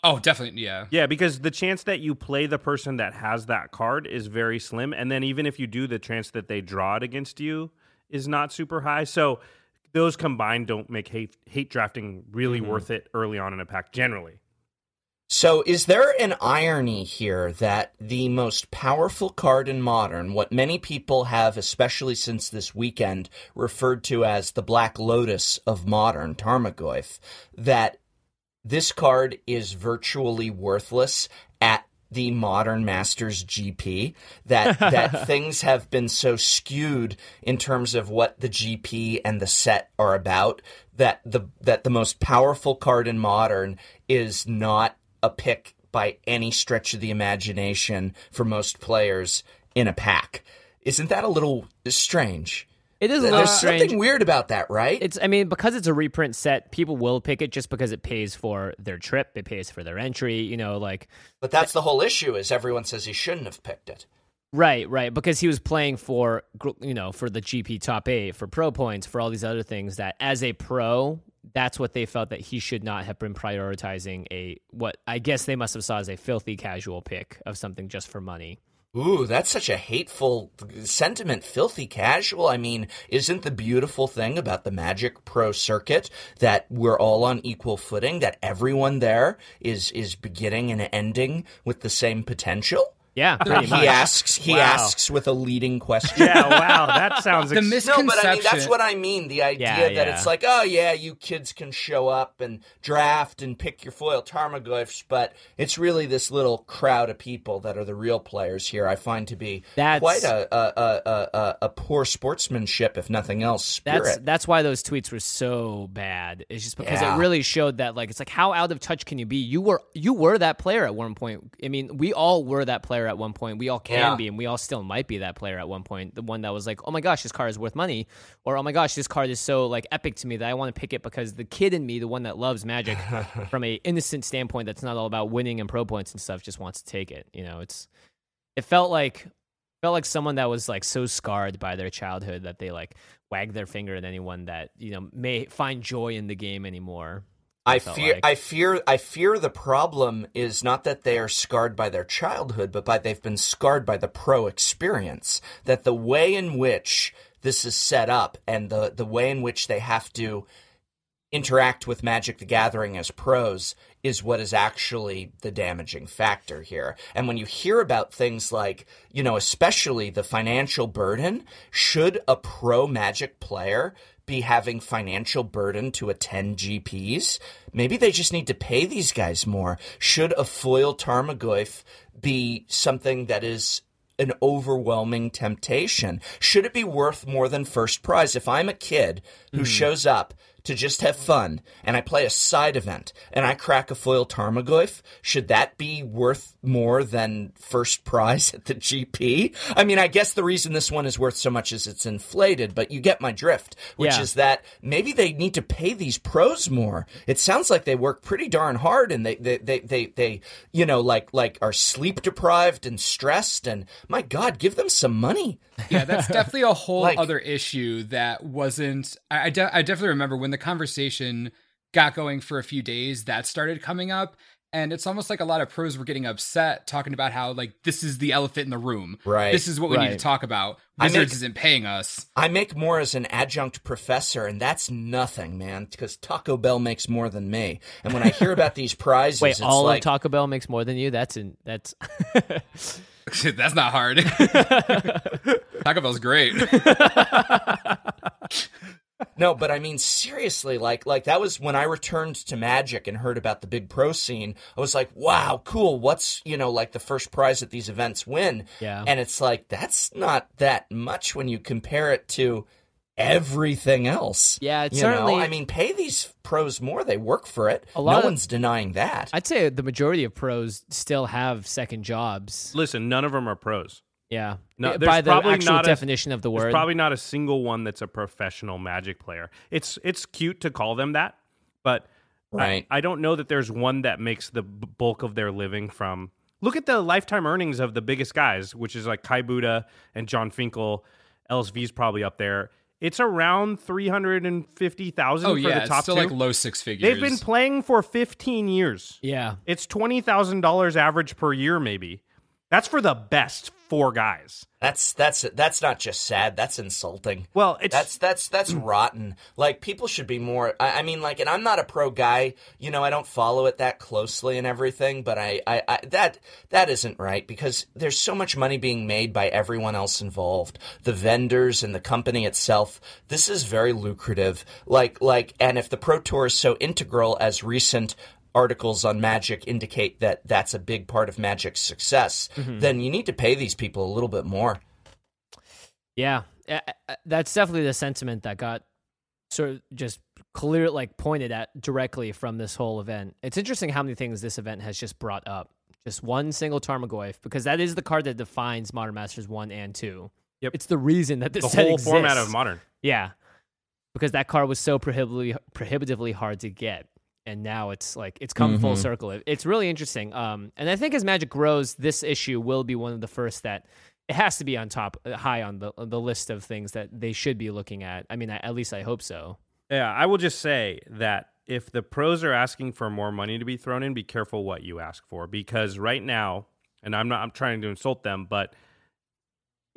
Oh, definitely, yeah. yeah, because the chance that you play the person that has that card is very slim, and then even if you do, the chance that they draw it against you is not super high. So those combined don't make hate hate drafting really Mm-hmm. worth it early on in a pack generally. So, is there an irony here that the most powerful card in modern, what many people have, especially since this weekend, referred to as the Black Lotus of modern, Tarmogoyf, that this card is virtually worthless at the modern Masters GP? That that things have been so skewed in terms of what the GP and the set are about that the that the most powerful card in modern is not a pick by any stretch of the imagination for most players in a pack. Isn't that a little strange? it is a little There's strange. something weird about that, right? It's, I mean, because it's a reprint set, people will pick it just because it pays for their trip, it pays for their entry. You know, like but that's the whole issue. Is everyone says he shouldn't have picked it. Right, right, because he was playing for you know for the GP top eight for pro points for all these other things that as a pro that's what they felt that he should not have been prioritizing a what I guess they must have saw as a filthy casual pick of something just for money. Ooh, that's such a hateful sentiment. Filthy casual. I mean, isn't the beautiful thing about the Magic Pro circuit that we're all on equal footing? That everyone there is is beginning and ending with the same potential? Yeah, pretty He much. asks. He Wow. asks with a leading question. Yeah, wow, that sounds The ex- mis- No, but I mean that's what I mean. The idea Yeah, that yeah. it's like, oh yeah, you kids can show up and draft and pick your foil Tarmogoyfs, but it's really this little crowd of people that are the real players here. I find to be That's- quite a a, a, a a a poor sportsmanship, if nothing else. Spirit. That's that's why those tweets were so bad. It's just because Yeah. it really showed that like it's like how out of touch can you be? You were you were that player at one point. I mean, we all were that player at one point. We all can Yeah. be, and we all still might be that player at one point. The one that was like, oh my gosh, this card is worth money, or oh my gosh, this card is so like epic to me that I want to pick it because the kid in me, the one that loves Magic from a innocent standpoint, that's not all about winning and pro points and stuff, just wants to take it. You know, it's it felt like felt like someone that was like so scarred by their childhood that they like wag their finger at anyone that you know may find joy in the game anymore. I fear like. I fear I fear the problem is not that they are scarred by their childhood, but by they've been scarred by the pro experience. That the way in which this is set up and the, the way in which they have to interact with Magic the Gathering as pros is what is actually the damaging factor here. And when you hear about things like, you know, especially the financial burden, should a pro Magic player be having financial burden to attend GPs? Maybe they just need to pay these guys more. Should a foil Tarmogoyf be something that is an overwhelming temptation? Should it be worth more than first prize? If I'm a kid who hmm. shows up to just have fun and I play a side event and I crack a foil Tarmogoyf, should that be worth more than first prize at the GP? I mean, I guess the reason this one is worth so much is it's inflated, but you get my drift, which Yeah. is that maybe they need to pay these pros more. It sounds like they work pretty darn hard and they, they, they, they, they you know, like, like are sleep deprived and stressed and my God, give them some money. Yeah, that's definitely a whole Like- other issue that wasn't. I, I, de- I definitely remember when the conversation got going for a few days, that started coming up. And it's almost like a lot of pros were getting upset talking about how, like, this is the elephant in the room. Right. This is what we need to talk about. Wizards make- isn't paying us. I make more as an adjunct professor, and that's nothing, man, because Taco Bell makes more than me. And when I hear about these prizes, Wait, it's all like, of Taco Bell makes more than you? That's in that's that's not hard. Taco Bell's great. No, but I mean seriously, like like that was when I returned to Magic and heard about the big pro scene. I was like, "Wow, cool. What's, you know, like the first prize at these events win?" Yeah. And it's like that's not that much when you compare it to everything else. Yeah, it's you certainly- know? I mean, pay these pros more. They work for it. A lot no of- one's denying that. I'd say the majority of pros still have second jobs. Listen, none of them are pros. Yeah. No, by there's the probably actual not a- definition of the word. There's probably not a single one that's a professional Magic player. It's it's cute to call them that, but I- Right. I, don't know that there's one that makes the bulk of their living from. Look at the lifetime earnings of the biggest guys, which is like Kai Budde and Jon Finkel. LSV's probably up there. It's around three hundred and fifty thousand oh, for yeah. the It's top still two. like low six figures. They've been playing for fifteen years. yeah. It's twenty thousand dollars average per year, maybe. That's for the best four guys. That's that's that's not just sad. That's insulting. Well, it's That's that's that's rotten. Like people should be more. I, I mean, like, and I'm not a pro guy. You know, I don't follow it that closely and everything. But I, I, I that that isn't right because there's so much money being made by everyone else involved, the vendors and the company itself. This is very lucrative. Like like, and if the pro tour is so integral as recent articles on Magic indicate that that's a big part of Magic's success, mm-hmm. then you need to pay these people a little bit more. Yeah, that's definitely the sentiment that got sort of just clear, like pointed at directly from this whole event. It's interesting how many things this event has just brought up. Just one single Tarmogoyf, because that is the card that defines Modern Masters one and two. Yep. it's the reason that this the set whole exists. format of modern. Yeah, because that card was so prohibitively prohibitively hard to get, and now it's like it's come full circle. It- It's really interesting. Um, and I think as Magic grows, this issue will be one of the first that it has to be on top, uh, high on the the list of things that they should be looking at. I mean, I, at least I hope so. Yeah, I will just say that if the pros are asking for more money to be thrown in, be careful what you ask for because right now, and I'm not I'm trying to insult them, but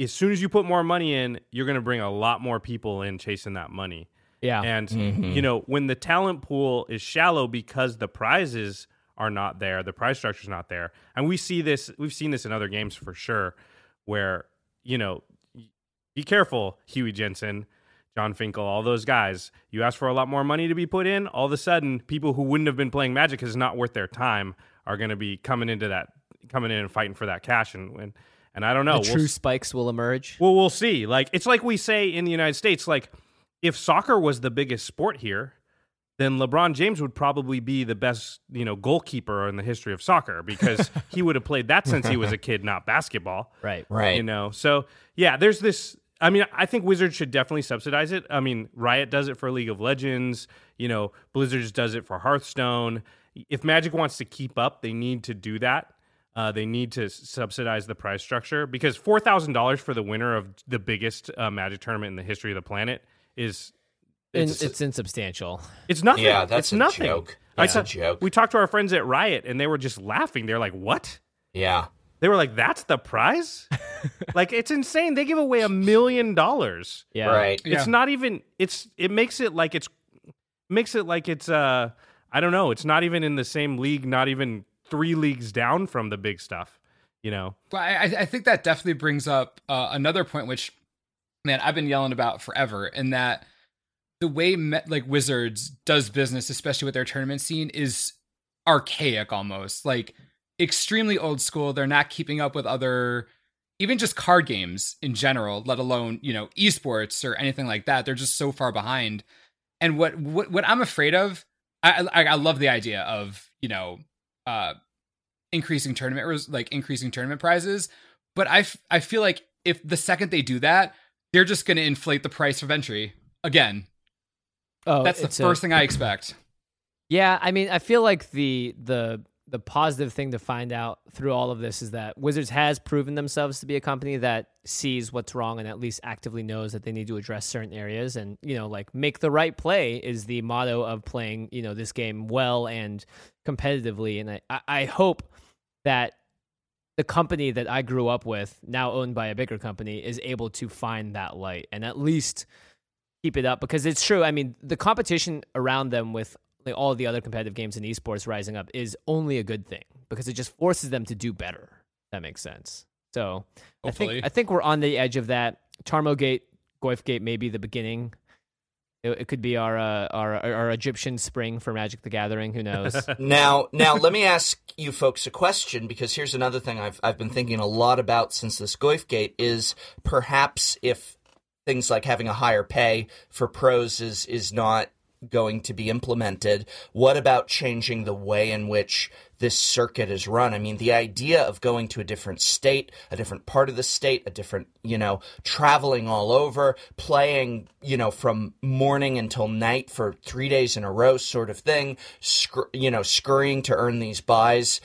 as soon as you put more money in, you're going to bring a lot more people in chasing that money. Yeah, And mm-hmm. you know, when the talent pool is shallow because the prizes are not there, the prize structure's not there. And we see this we've seen this in other games for sure where, you know, be careful, Huey Jensen, Jon Finkel, all those guys. You ask for a lot more money to be put in, all of a sudden people who wouldn't have been playing Magic because it's not worth their time are going to be coming into that coming in and fighting for that cash and and, and I don't know. the We'll true spikes will emerge. well, we'll see. Like it's like we say in the United States, like if soccer was the biggest sport here, then LeBron James would probably be the best, you know, goalkeeper in the history of soccer because he would have played that since he was a kid, not basketball. Right. Right. You know. So yeah, there's this I mean, I think Wizards should definitely subsidize it. I mean, Riot does it for League of Legends, you know, Blizzards does it for Hearthstone. If Magic wants to keep up, they need to do that. Uh, they need to subsidize the price structure because four thousand dollars for the winner of the biggest uh, Magic tournament in the history of the planet is it's it's insubstantial. it's nothing. Yeah, that's it's a nothing. joke. I It's a joke. We talked to our friends at Riot, and they were just laughing. They're like, "What?" Yeah. They were like, "That's the prize." like it's insane. They give away a million dollars. Yeah. Right. Yeah. It's not even. It's it makes it like it's makes it like it's uh I don't know. It's not even in the same league. Not even three leagues down from the big stuff. You know. Well, I, I think that definitely brings up uh, another point, which, man, I've been yelling about forever, and that the way me- like Wizards does business, especially with their tournament scene, is archaic almost, like extremely old school. They're not keeping up with other, even just card games in general, let alone you know esports or anything like that. They're just so far behind. And what what what I'm afraid of, I I, I love the idea of you know. uh increasing tournament like increasing tournament prizes but I, f- I feel like if the second they do that they're just going to inflate the price of entry again. Oh, that's the it's a- first thing i expect. Yeah, I mean, I feel like the the the positive thing to find out through all of this is that Wizards has proven themselves to be a company that sees what's wrong and at least actively knows that they need to address certain areas. And you know like make the right play is the motto of playing you know this game well and competitively. And I, I hope that the company that I grew up with now owned by a bigger company is able to find that light and at least keep it up because it's true. I mean, the competition around them with like all the other competitive games in esports rising up is only a good thing because it just forces them to do better. That makes sense. So I think I think we're on the edge of that. Tarmo Gate, Goyf may be the beginning. It, it could be our, uh, our our Egyptian spring for Magic the Gathering. Who knows? Now, now let me ask you folks a question because here's another thing I've I've been thinking a lot about since this Goyf Gate is perhaps if things like having a higher pay for pros is is not going to be implemented, what about changing the way in which this circuit is run? I mean, the idea of going to a different state, a different part of the state, a different, you know, traveling all over, playing, you know, from morning until night for three days in a row, sort of thing, scr- you know, scurrying to earn these buys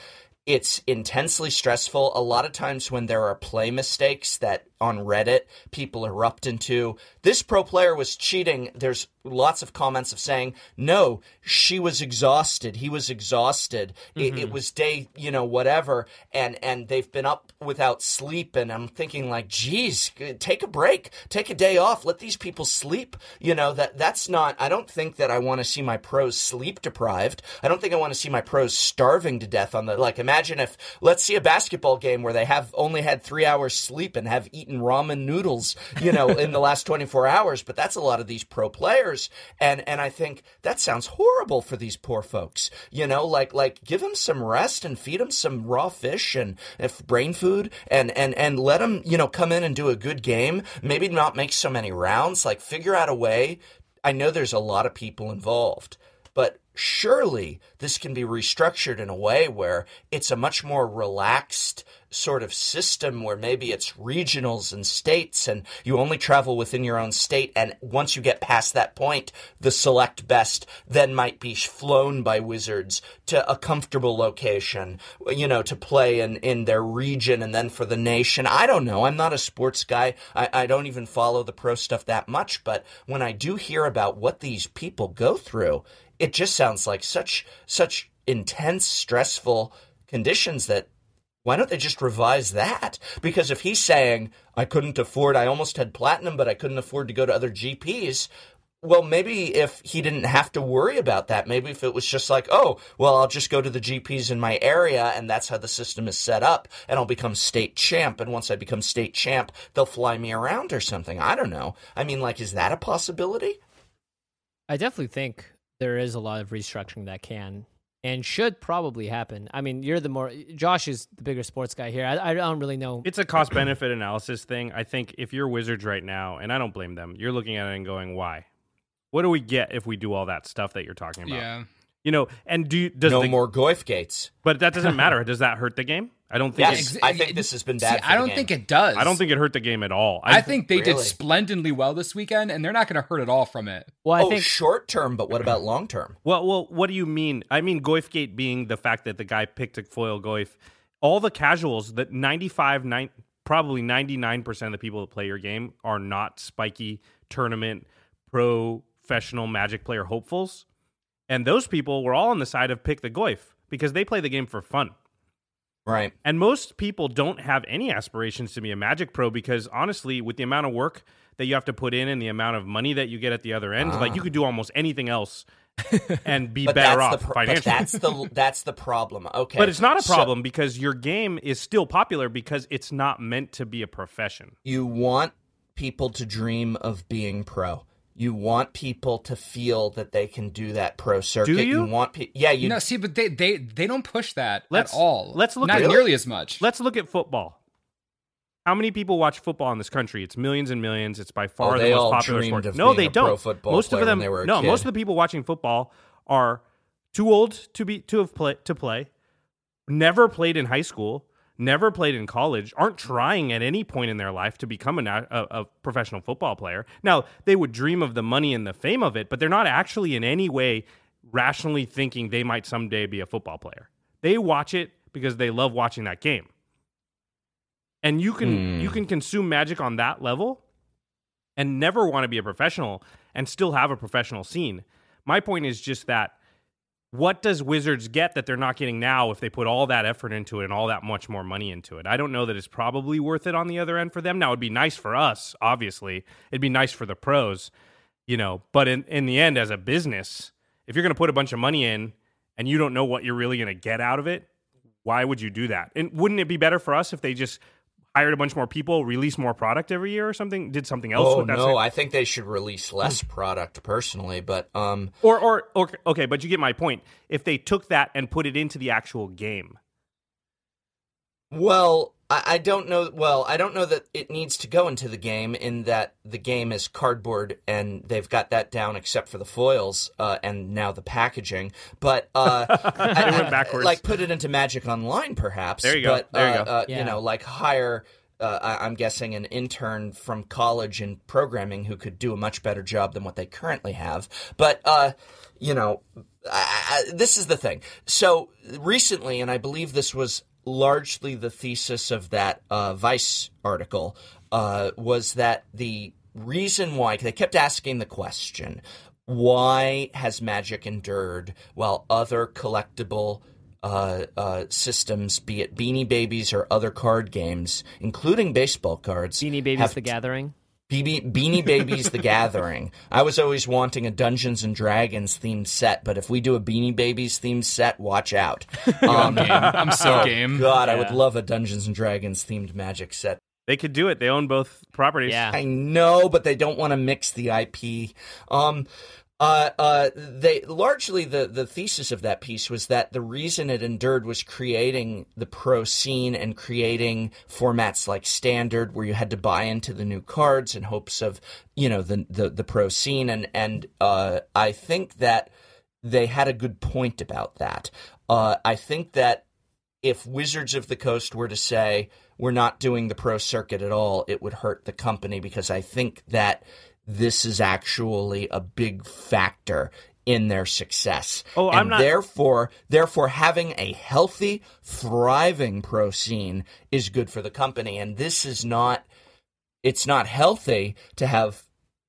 it's intensely stressful. A lot of times when there are play mistakes that on Reddit people erupt into, this pro player was cheating. There's lots of comments of saying, no, she was exhausted. He was exhausted. It, it mm-hmm. was day, you know, whatever. And, and they've been up without sleep. And I'm thinking like, geez, take a break, take a day off, let these people sleep. You know, that, that's not, I don't think that I want to see my pros sleep deprived. I don't think I want to see my pros starving to death on the, like, imagine if, let's see a basketball game where they have only had three hours sleep and have eaten ramen noodles, you know, in the last 24 hours. But that's a lot of these pro players. And, and I think that sounds horrible for these poor folks, you know, like, like give them some rest and feed them some raw fish and if brain food and, and, and let them, you know, come in and do a good game. Maybe not make so many rounds, like figure out a way. I know there's a lot of people involved, but surely this can be restructured in a way where it's a much more relaxed sort of system where maybe it's regionals and states and you only travel within your own state and once you get past that point the select best then might be flown by wizards to a comfortable location you know to play in in their region and then for the nation. I don't know. I'm not a sports guy. I, I don't even follow the pro stuff that much but when i do hear about what these people go through it just sounds like such such intense stressful conditions that why don't they just revise that? Because if he's saying, I couldn't afford, I almost had platinum, but I couldn't afford to go to other GPs, well, maybe if he didn't have to worry about that, maybe if it was just like, oh, well, I'll just go to the GPs in my area and that's how the system is set up and I'll become state champ. And once I become state champ, they'll fly me around or something. I don't know. I mean, like, is that a possibility? I definitely think there is a lot of restructuring that can and should probably happen. I mean, you're the more Josh is the bigger sports guy here. I, I don't really know. It's a cost benefit analysis thing. I think if you're Wizards right now, and I don't blame them, you're looking at it and going, why? What do we get if we do all that stuff that you're talking about? yeah You know, and do you, does no the, more Goyf gates. But that doesn't matter. Does that hurt the game? I don't think. Yes, It, I think this has been bad. See, for i don't game. think it does I don't think it hurt the game at all. i, think they did splendidly well this weekend and they're not going to hurt at all from it Well, I oh, think short term, but what about long term? Well, well, what do you mean? I mean, Goyfgate being the fact that the guy picked a foil Goyf. All the casuals, that 95, nine, probably 99% of the people that play your game are not spiky tournament professional magic player hopefuls. And those people were all on the side of pick the Goyf because they play the game for fun. Right. And most people don't have any aspirations to be a Magic Pro because honestly, with the amount of work that you have to put in and the amount of money that you get at the other end, like you ah. could do almost anything else and be better off the pro- financially. but that's the that's the problem. Okay. But it's not a So problem because your game is still popular because it's not meant to be a profession. you want people to dream of being pro. You want people to feel that they can do that pro circuit. Do you? want pe- yeah, you no, see, but they they they don't push that Let's- at all. let's look not at- nearly as much. Let's look at football. How many people watch football in this country? It's millions and millions. It's by oh, far Oh, the most popular sport. of No, being they a don't. football most of them, they were no, kid. most of the people watching football are too old to be to have play to play. Never played in high school. Never played in college. Aren't trying at any point in their life to become a, a, a professional football player. Now they would dream of the money and the fame of it, but they're not actually in any way rationally thinking they might someday be a football player. They watch it because they love watching that game and you can Hmm. you can consume magic on that level and never want to be a professional and still have a professional scene my point is just that what does wizards get that they're not getting now if they put all that effort into it and all that much more money into it? I don't know that it's probably worth it on the other end for them. Now it'd be nice for us obviously. It'd be nice for the pros you know but in, in the end as a business if you're going to put a bunch of money in and you don't know what you're really going to get out of it why would you do that? And wouldn't it be better for us if they just hired a bunch more people release more product every year or something did something else Oh with that no, same- I think they should release less product personally, but um or, or or okay but you get my point. If they took that and put it into the actual game. Well, I, I don't know. Well, I don't know that it needs to go into the game in that the game is cardboard and they've got that down except for the foils uh, and now the packaging. But uh, I, went I- backwards. like put it into Magic Online, perhaps. There you go. But, There you uh, go. Uh, Yeah. You know, like hire. Uh, I- I'm guessing an intern from college in programming who could do a much better job than what they currently have. But uh, you know, I, I, this is the thing. So recently, and I believe this was largely the thesis of that uh, Vice article, uh, was that the reason why they kept asking the question, why has Magic endured while other collectible uh, uh, systems, be it Beanie Babies or other card games, including baseball cards, Beanie Babies The Gathering. BB, Beanie Babies The Gathering. I was always wanting a Dungeons and Dragons themed set, but if we do a Beanie Babies themed set, watch out. Um, game. I'm so oh, game. God, I would love a Dungeons and Dragons themed magic set. they could do it they own both properties Yeah. I know, but they don't want to mix the IP. Um, uh, uh, they largely the the thesis of that piece was that the reason it endured was creating the pro scene and creating formats like standard, where you had to buy into the new cards in hopes of you know the the, the pro scene, and and uh, I think that they had a good point about that. Uh, I think that if Wizards of the Coast were to say we're not doing the pro circuit at all, it would hurt the company because I think that this is actually a big factor in their success. Oh, and I'm not- therefore therefore having a healthy, thriving pro scene is good for the company. And this is not it's not healthy to have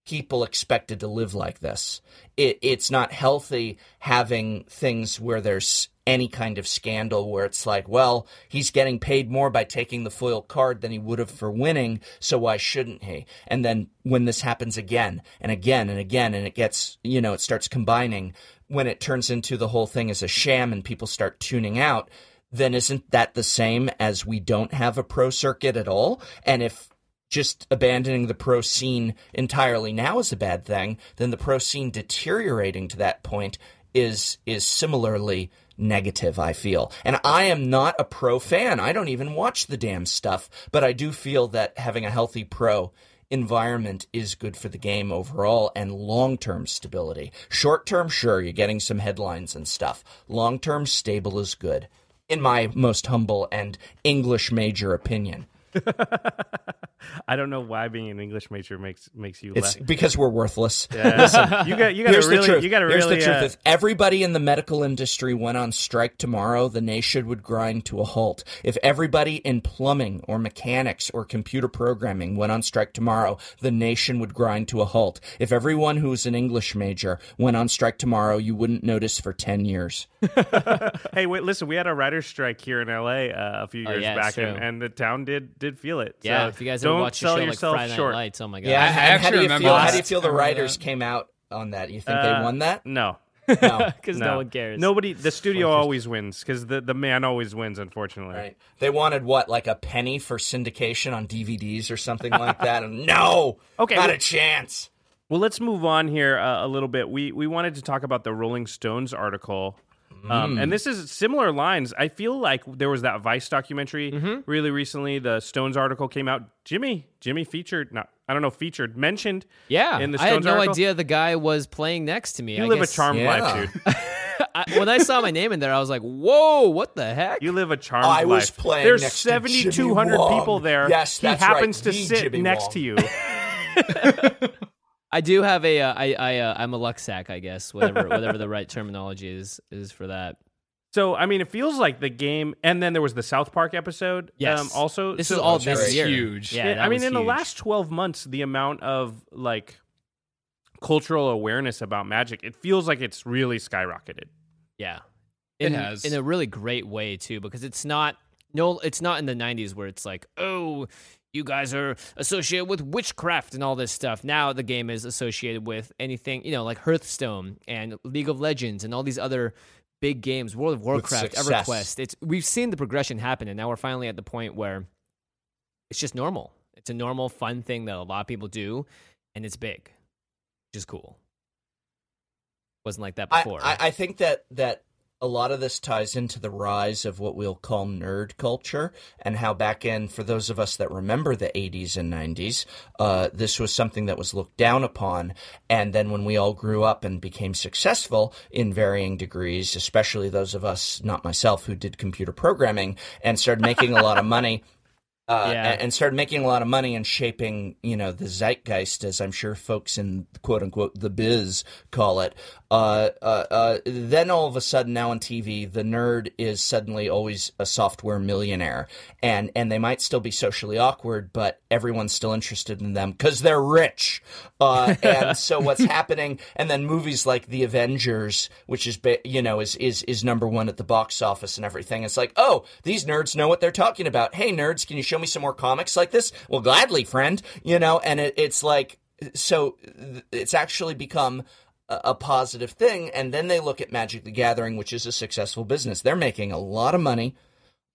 people expected to live like this. It, it's not healthy having things where there's any kind of scandal where it's like, well, he's getting paid more by taking the foil card than he would have for winning, so why shouldn't he? And then when this happens again and again and again, and it gets, you know, it starts combining, when it turns into the whole thing as a sham and people start tuning out, then isn't that the same as we don't have a pro circuit at all? And if just abandoning the pro scene entirely now is a bad thing, then the pro scene deteriorating to that point is is similarly negative, I feel. And I am not a pro fan. I don't even watch the damn stuff, but I do feel that having a healthy pro environment is good for the game overall and long-term stability. Short-term, sure, you're getting some headlines and stuff. Long-term, stable is good. In my most humble and English major opinion. I don't know why being an English major makes makes you. It's laugh. because we're worthless. Yeah. you got you got Here's to the really truth. you got to Here's really the truth. uh, if everybody in the medical industry went on strike tomorrow, the nation would grind to a halt. If everybody in plumbing or mechanics or computer programming went on strike tomorrow, the nation would grind to a halt. If everyone who's an English major went on strike tomorrow, you wouldn't notice for 10 years. hey, wait, listen, we had a writers' strike here in LA uh, a few Oh, years yeah, back, and, and the town did did feel it. Yeah, So if you guys ever don't watch the sell show like yourself Friday Night short. Lights, oh my god. Yeah, I and how actually do you remember feel? How do you feel the writers came out on that? You think Uh, they won that? No, No. because no. one cares. nobody. The studio always wins because the the man always wins. Unfortunately, Right. They wanted what, like a penny for syndication on DVDs or something like that? And no, Okay, not a chance. Well, let's move on here uh, a little bit. We we wanted to talk about the Rolling Stones article. Um, and this is similar lines. I feel like there was that Vice documentary Mm-hmm. really recently. The Stones article came out. Jimmy, Jimmy featured, not I don't know, featured, mentioned. Yeah, in the I had no article. idea the guy was playing next to me. You I live guess, a charmed Yeah. life, dude. I, when I saw my name in there, I was like, "Whoa, what the heck?" You live a charmed life. I was life. playing There's next to Jimmy 7,200 people there. Yes, he that's right, happens to the sit Jimmy next Wong. to you. I do have a, uh, I, I, uh, I'm a luck sack, I guess, whatever, whatever the right terminology is, is for that. So I mean, it feels like the game. And then there was the South Park episode. Yes. Um, also, This so- is all this year. huge. Yeah, Yeah, I mean, was in the last 12 months, the amount of like cultural awareness about magic, it feels like it's really skyrocketed. Yeah, It has. in a really great way too, because it's not no, it's not in the '90s where it's like, oh, you guys are associated with witchcraft and all this stuff. Now the game is associated with anything, you know, like Hearthstone and League of Legends and all these other big games, World of Warcraft. EverQuest. It's we've seen the progression happen, and now we're finally at the point where it's just normal. It's a normal, fun thing that a lot of people do, and it's big, which is cool. Wasn't like that I, before. I, I think that that a lot of this ties into the rise of what we'll call nerd culture and how back in for those of us that remember the 80s and 90s uh, this was something that was looked down upon. And then when we all grew up and became successful in varying degrees especially those of us not myself who did computer programming and started making a lot of money uh, Yeah. and, started making a lot of money and shaping, you know, the zeitgeist, as I'm sure folks in quote unquote the biz call it. Uh, uh, uh, then all of a sudden, now on TV, the nerd is suddenly always a software millionaire, and and they might still be socially awkward, but everyone's still interested in them because they're rich. Uh, and so what's happening? And then movies like The Avengers, which is you know is is is number one at the box office and everything. It's like, oh, these nerds know what they're talking about. Hey, nerds, can you show me some more comics like this? Well, gladly, friend. You know, and it, it's like so it's actually become a, a positive thing. And then they look at Magic the Gathering, which is a successful business. They're making a lot of money.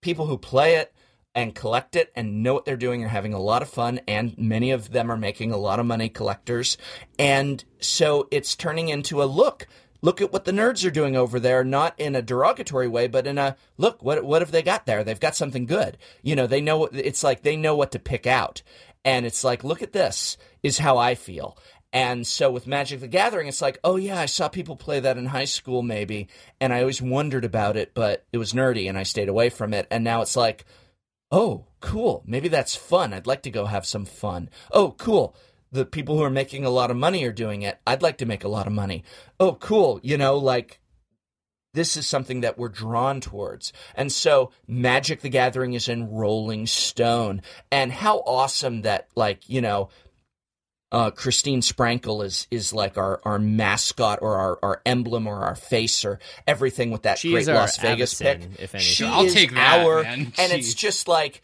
People who play it and collect it and know what they're doing are having a lot of fun and many of them are making a lot of money collectors and so it's turning into a look look at what the nerds are doing over there not in a derogatory way but in a look what what have they got there they've got something good you know they know it's like they know what to pick out and it's like look at this is how i feel and so with Magic the Gathering, it's like, oh yeah, I saw people play that in high school maybe, and I always wondered about it, but it was nerdy and I stayed away from it. And now it's like, oh, cool, maybe that's fun. I'd like to go have some fun. Oh, cool. The people who are making a lot of money are doing it. I'd like to make a lot of money. Oh, cool. You know, like this is something that we're drawn towards. And so Magic the Gathering is in Rolling Stone. And how awesome that, like, you know, uh, Christine Sprankle is is like our, our mascot or our, our emblem or our face or everything with that She's great Las Vegas Avacyn, pick. if anything. She I'll is take that, our, man. and it's just like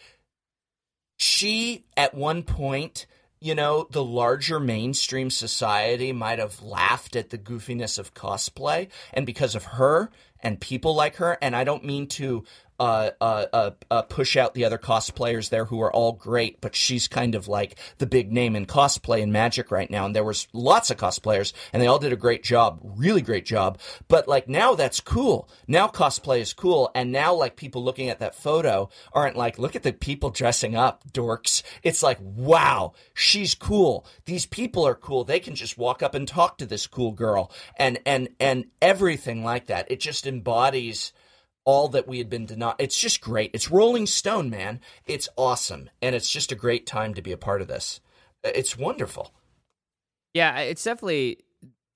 she at one point you know the larger mainstream society might have laughed at the goofiness of cosplay and because of her and people like her and i don't mean to uh, uh, uh, uh, push out the other cosplayers there who are all great, but she's kind of like the big name in cosplay and magic right now. And there was lots of cosplayers, and they all did a great job, really great job. But like now, that's cool. Now cosplay is cool, and now like people looking at that photo aren't like, look at the people dressing up, dorks. It's like, wow, she's cool. These people are cool. They can just walk up and talk to this cool girl, and and and everything like that. It just embodies all that we had been denied. It's just great. It's Rolling Stone, man. It's awesome, and it's just a great time to be a part of this. It's wonderful. Yeah, it's definitely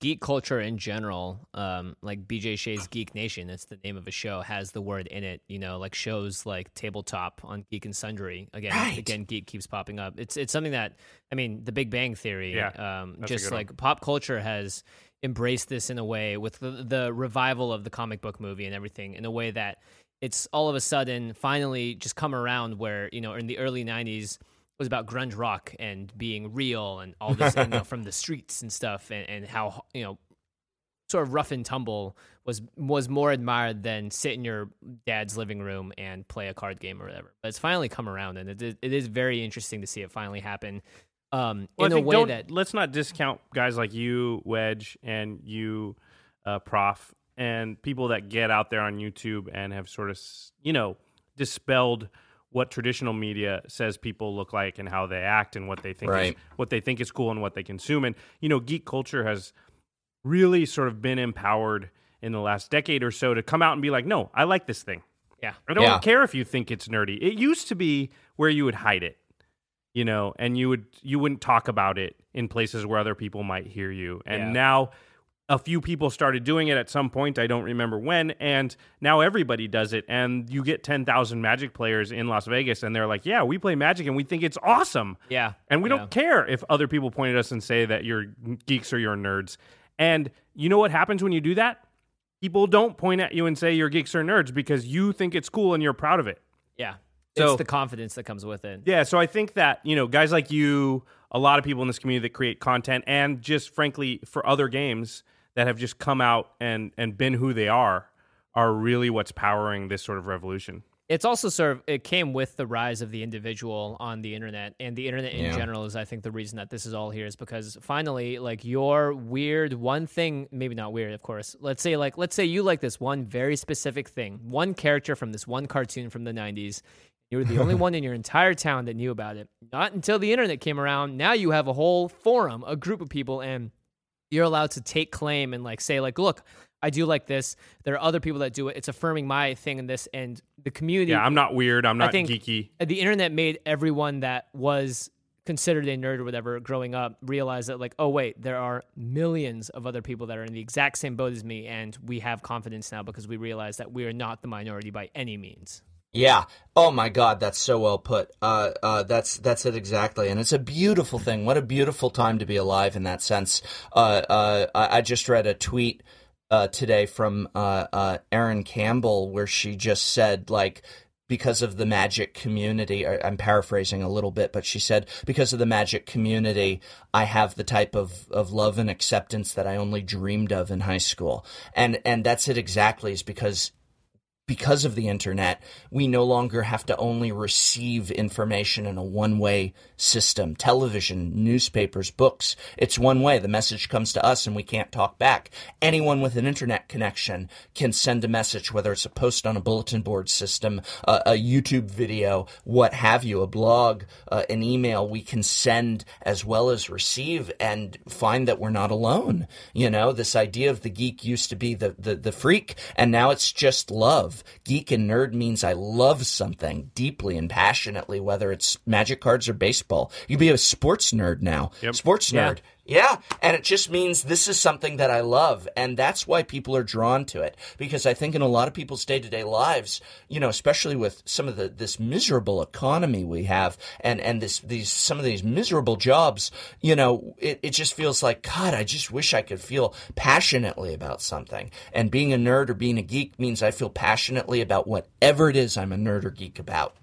geek culture in general. Um, like BJ Shea's Geek Nation, that's the name of a show, has the word in it. You know, like shows like Tabletop on Geek and Sundry. Again, Right. again, geek keeps popping up. It's it's something that I mean, The Big Bang Theory. Yeah, um, just good one. like pop culture has embraced this in a way with the, the revival of the comic book movie and everything in a way that it's all of a sudden finally just come around where you know in the early 90s it was about grunge rock and being real and all this you know, from the streets and stuff and, and how you know sort of rough and tumble was was more admired than sit in your dad's living room and play a card game or whatever. But it's finally come around and it, is- it is very interesting to see it finally happen um, Well, in I a think way don't, that let's not discount guys like you, Wedge, and you, uh, Prof, and people that get out there on YouTube and have sort of, you know, dispelled what traditional media says people look like and how they act and what they think is, what they think is cool and what they consume. And you know, geek culture has really sort of been empowered in the last decade or so to come out and be like, no, I like this thing. yeah I don't Yeah. care if you think it's nerdy. It used to be where you would hide it, you know, and you would you wouldn't talk about it in places where other people might hear you. And Yeah. now a few people started doing it at some point. I don't remember when, and now everybody does it. And you get ten thousand Magic players in Las Vegas, and they're like, "Yeah, we play Magic, and we think it's awesome." yeah And we yeah. don't care if other people point at us and say that you're geeks or you're nerds. And you know what happens when you do that? People don't point at you and say you're geeks or nerds because you think it's cool and you're proud of it. yeah So- it's the confidence that comes with it Yeah, so I think that, you know, guys like you, a lot of people in this community that create content and just frankly for other games that have just come out and and been who they are are really what's powering this sort of revolution. it's also sort of it came with the rise of the individual on the internet and the internet in Yeah. general is i think the reason that this is all here is because finally like your weird one thing maybe not weird of course let's say like let's say you like this one very specific thing one character from this one cartoon from the 90s you were the only one in your entire town that knew about it. Not until the internet came around. Now you have a whole forum a group of people and you're allowed to take claim and like say like look i do like this. There are other people that do it. It's affirming my thing in this and the community Yeah, I'm not weird, I'm not I think- geeky. the internet made everyone that was considered a nerd or whatever growing up realize that like oh wait there are millions of other people that are in the exact same boat as me and we have confidence now because we realize that we are not the minority by any means Yeah. Oh my God, that's so well put. Uh, uh, that's that's it exactly, and it's a beautiful thing. What a beautiful time to be alive in that sense. Uh, uh, I, I just read a tweet uh, today from uh, Erin Campbell where she just said like. Because of the magic community, I'm paraphrasing a little bit, but she said, because of the magic community, I have the type of, of love and acceptance that I only dreamed of in high school. And, and that's it exactly, is because because of the internet, we no longer have to only receive information in a one way system. Television, newspapers, books, it's one way. The message comes to us and we can't talk back. Anyone with an internet connection can send a message, whether it's a post on a bulletin board system, a, a YouTube video, what have you, a blog, uh, an email. We can send as well as receive and find that we're not alone. You know, this idea of the geek used to be the, the, the freak, and now it's just love. Geek and nerd means I love something deeply and passionately, whether it's magic cards or baseball. You'd be a sports nerd now. Sports nerd. Yeah, and it just means this is something that I love, and that's why people are drawn to it. Because I think in a lot of people's day to day lives, you know, especially with some of the this miserable economy we have, and and this these some of these miserable jobs, you know, it, it just feels like God. I just wish I could feel passionately about something. And being a nerd or being a geek means I feel passionately about whatever it is I'm a nerd or geek about.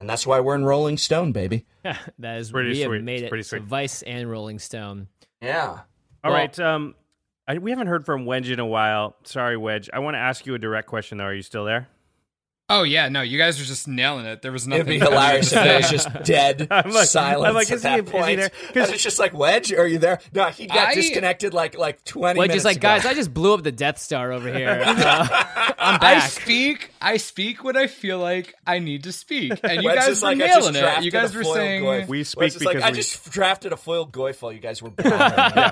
And that's why we're in Rolling Stone, baby. Yeah, that is Pretty we sweet. have made It's it pretty sweet. vice and rolling stone Yeah. All Well- right. Um, I, we haven't heard from Wedge in a while. Sorry, Wedge. I want to ask you a direct question, though. Are you still there? Oh yeah, no, you guys are just nailing it. There was nothing. It'd be hilarious if it was just dead I'm like- silence I'm like, at is he- that is he point. there? And 'Cause- it's just like, Wedge, are you there? No, he got I- disconnected like like 20 Wedge minutes is like, ago. guys, I just blew up the Death Star over here. Uh, I'm back. I speak. I speak when I feel like I need to speak, and you Wedge guys is were like, nailing it. You guys were saying, goyf. We Wedge speak is like, because I just drafted a foil goifle. You guys were bothering me.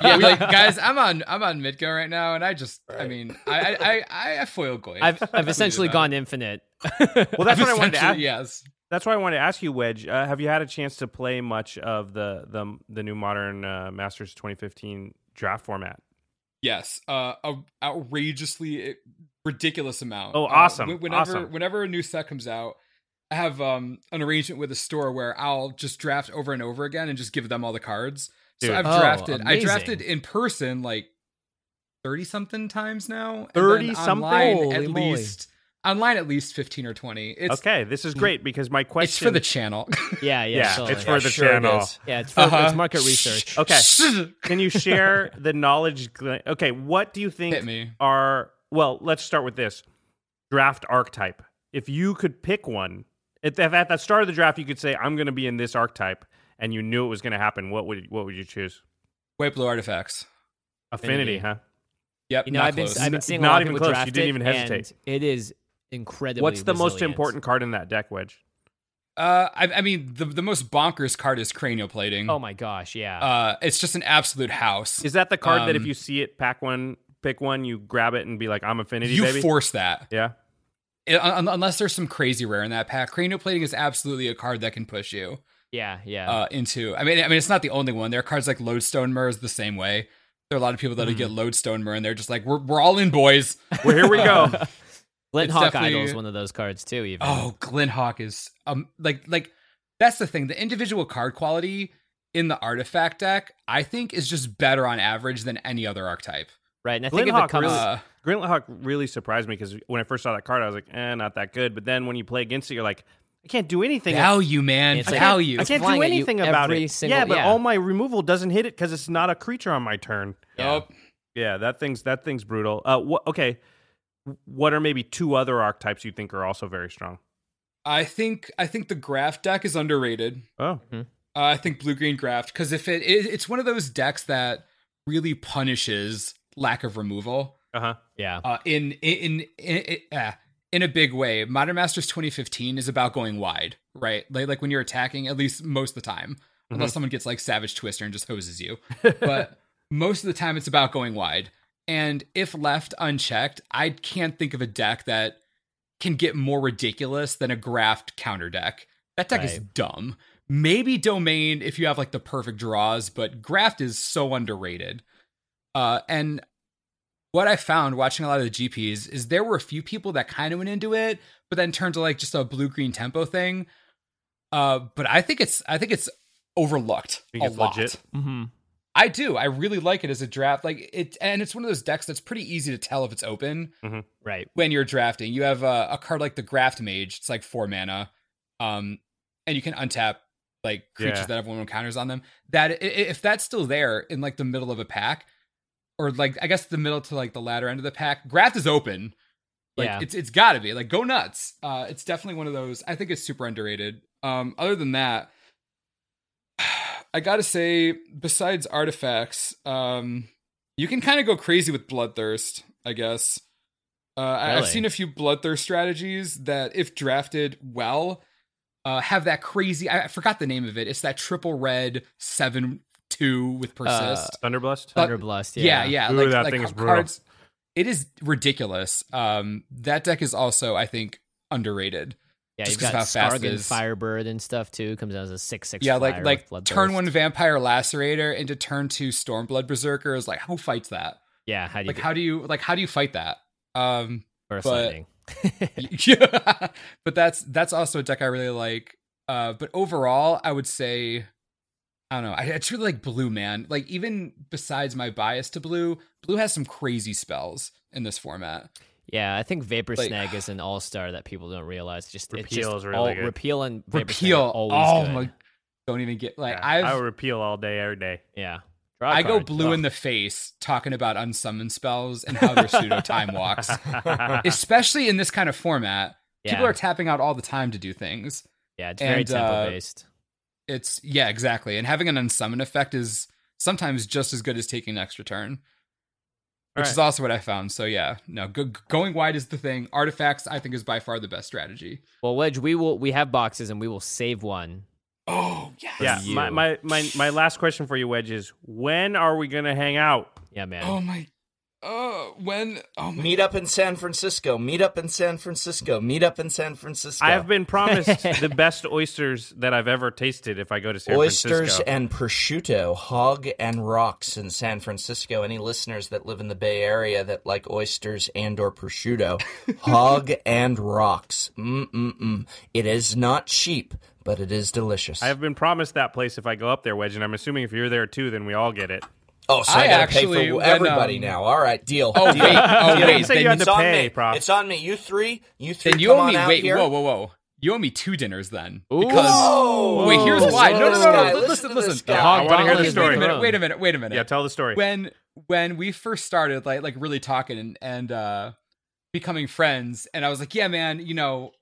yeah, like guys, I'm on. I'm on Midgo right now, and I just. I mean, I I I, I foil goy. I've I've essentially gone infinite. Well, that's what I wanted to ask. Yes. That's why I wanted to ask you, Wedge. Uh, have you had a chance to play much of the the the new modern uh, Masters 2015 draft format? Yes, uh, a outrageously uh, ridiculous amount. Oh, Uh, awesome, wh- whenever awesome. whenever a new set comes out, I have um, an arrangement with a store where I'll just draft over and over again and just give them all the cards. Dude. So I've Oh, drafted. I drafted in person like thirty something times now. and 30 then something? online Holy at moly. least online at least fifteen or twenty. It's okay, this is great because my question it's for the channel. Yeah, yeah, Yeah, totally. it's for the sure channel. is. yeah, it's for Uh-huh. it's market research. Okay, can you share the knowledge? Okay, what do you think me. are well? Let's start with this draft archetype. If you could pick one, if if at the start of the draft you could say, "I'm going to be in this archetype," and you knew it was going to happen, what would what would you choose? White blue artifacts. Affinity, Affinity. huh? Yep. You know, not I've been close. I've been N- seeing a not lot of even people close. draft You didn't even hesitate. and It is incredibly. What's the most important card in that deck, Wedge? Uh, I, I mean, the the most bonkers card is cranial plating. Oh my gosh, yeah. Uh, it's just an absolute house. Is that the card that if Um, you see it, pack one, pick one, you grab it and be like, "I'm Affinity, you baby"? force that. yeah. It- un- unless there's some crazy rare in that pack. Cranial plating is absolutely a card that can push you yeah, yeah. uh, into. I mean, I mean, it's not the only one. There are cards like Lodestone Myr is the same way. There are a lot of people that'll Mm. get Lodestone Myr and they're just like, "We're we're all in, boys." Well, here we go. Glint it's Hawk Idol is one of those cards too. Even Oh, Glenhawk is um like like that's the thing. The individual card quality in the artifact deck, I think, is just better on average than any other archetype. right. And I think if it comes, really- Uh, Grintlehawk really surprised me because when I first saw that card, I was like, "Eh, not that good." But then when you play against it, you're like, "I can't do anything." value, man, It's like- value. I can't flying do at you anything about every it. single- yeah, but yeah. all my removal doesn't hit it because it's not a creature on my turn. Yup. Yeah, that thing's that thing's brutal. Uh, what? Okay, what are maybe two other archetypes you think are also very strong? I think I think the Graft deck is underrated. Oh, Uh, I think blue green Graft because if it, it it's one of those decks that really punishes lack of removal. uh huh. yeah, uh, in in in in, uh, in a big way. Modern Masters 2015 is about going wide, right? Like like when you're attacking, at least most of the time, unless someone gets like Savage Twister and just hoses you. but most of the time, it's about going wide. And if left unchecked, I can't think of a deck that can get more ridiculous than a Graft counter deck. That deck is dumb. Maybe Domain if you have like the perfect draws, but Graft is so underrated. Uh, and what I found watching a lot of the GPs is there were a few people that kind of went into it, but then turned to like just a blue green tempo thing. Uh, but I think it's I think it's overlooked Think a it's lot. mm-hmm. I do. I really like it as a draft. Like it, and it's one of those decks that's pretty easy to tell if it's open right. when you're drafting. You have a, a card like the Graft Mage. It's like four mana, um, and you can untap like creatures Yeah. that have one one counters on them. That if that's still there in like the middle of a pack, or like I guess the middle to like the latter end of the pack, Graft is open. Like Yeah. it's it's got to be like go nuts. Uh, it's definitely one of those. I think it's super underrated. Um, other than that, I gotta say, besides artifacts, um, you can kind of go crazy with bloodthirst. I guess. Uh, I I've seen a few bloodthirst strategies that, if drafted well, uh, have that crazy. I, I forgot the name of it. It's that triple red seven two with persist. Thunderblust. But- Thunderblust. yeah, Yeah, yeah. Ooh, like, that like thing is brutal. cards. It is ridiculous. Um, that deck is also, I think, underrated. Yeah. just You've got how Skarrgan. Firebird and stuff too. Comes out as a six six. yeah, like like turn one vampire lacerator into turn two Stormblood Berserker is like who fights that? Yeah, how do you Like do- how do you like how do you fight that? Um, Burst but- Lightning. yeah, but that's that's also a deck I really like. Uh, but overall, I would say, I don't know. I, it's really like blue, man. Like even besides my bias to blue, blue has some crazy spells in this format. Yeah, I think Vapor Like- Snag is an all star that people don't realize. Just it's Repeal just is really all, good. repeal and Vapor Snag Repeal, are always oh good. my, don't even get like Yeah, I've I repeal all day, every day. Yeah, Draw a I go blue Ugh. in the face talking about unsummon spells and how they're pseudo time walks, especially in this kind of format. people are tapping out all the time to do things. Yeah, it's very And, uh, tempo based. It's yeah, exactly. And having an unsummon effect is sometimes just as good as taking an extra turn. Which All is also what I found. So yeah, no, go, going wide is the thing. Artifacts, I think, is by far the best strategy. Well, Wedge, we will we have boxes and we will save one. Oh yes. Yeah, you. my, my, my, my last question for you, Wedge, is when are we going to hang out? Yeah, man. Oh my. Oh, when? Oh. Meet up in San Francisco. Meet up in San Francisco. Meet up in San Francisco. I have been promised the best oysters that I've ever tasted if I go to San Oysters Francisco. Oysters and prosciutto, hog and rocks in San Francisco. Any listeners that live in the Bay Area that like oysters and or prosciutto, hog and rocks. Mm-mm-mm. It is not cheap, but it is delicious. I have been promised that place if I go up there, Wedge, and I'm assuming if you're there too, then we all get it. Oh, so I, I gotta actually, pay for when, everybody um, now. All right, deal. Oh deal. wait. Oh Deal. wait. You say you Then, had It's to on pay, me. Prof. It's on me. You three. You three. then you come owe on me. out Wait. here. Whoa. Whoa. Whoa. You owe me two dinners then. Ooh. Because Whoa. wait, here's Listen why. No, no, no, no. Listen Listen, listen. Yeah, I wanna hear the story. Wait a minute. Wait a minute. Wait a minute. Yeah, tell the story. when when we first started like like really talking and, and uh becoming friends and i was like yeah man you know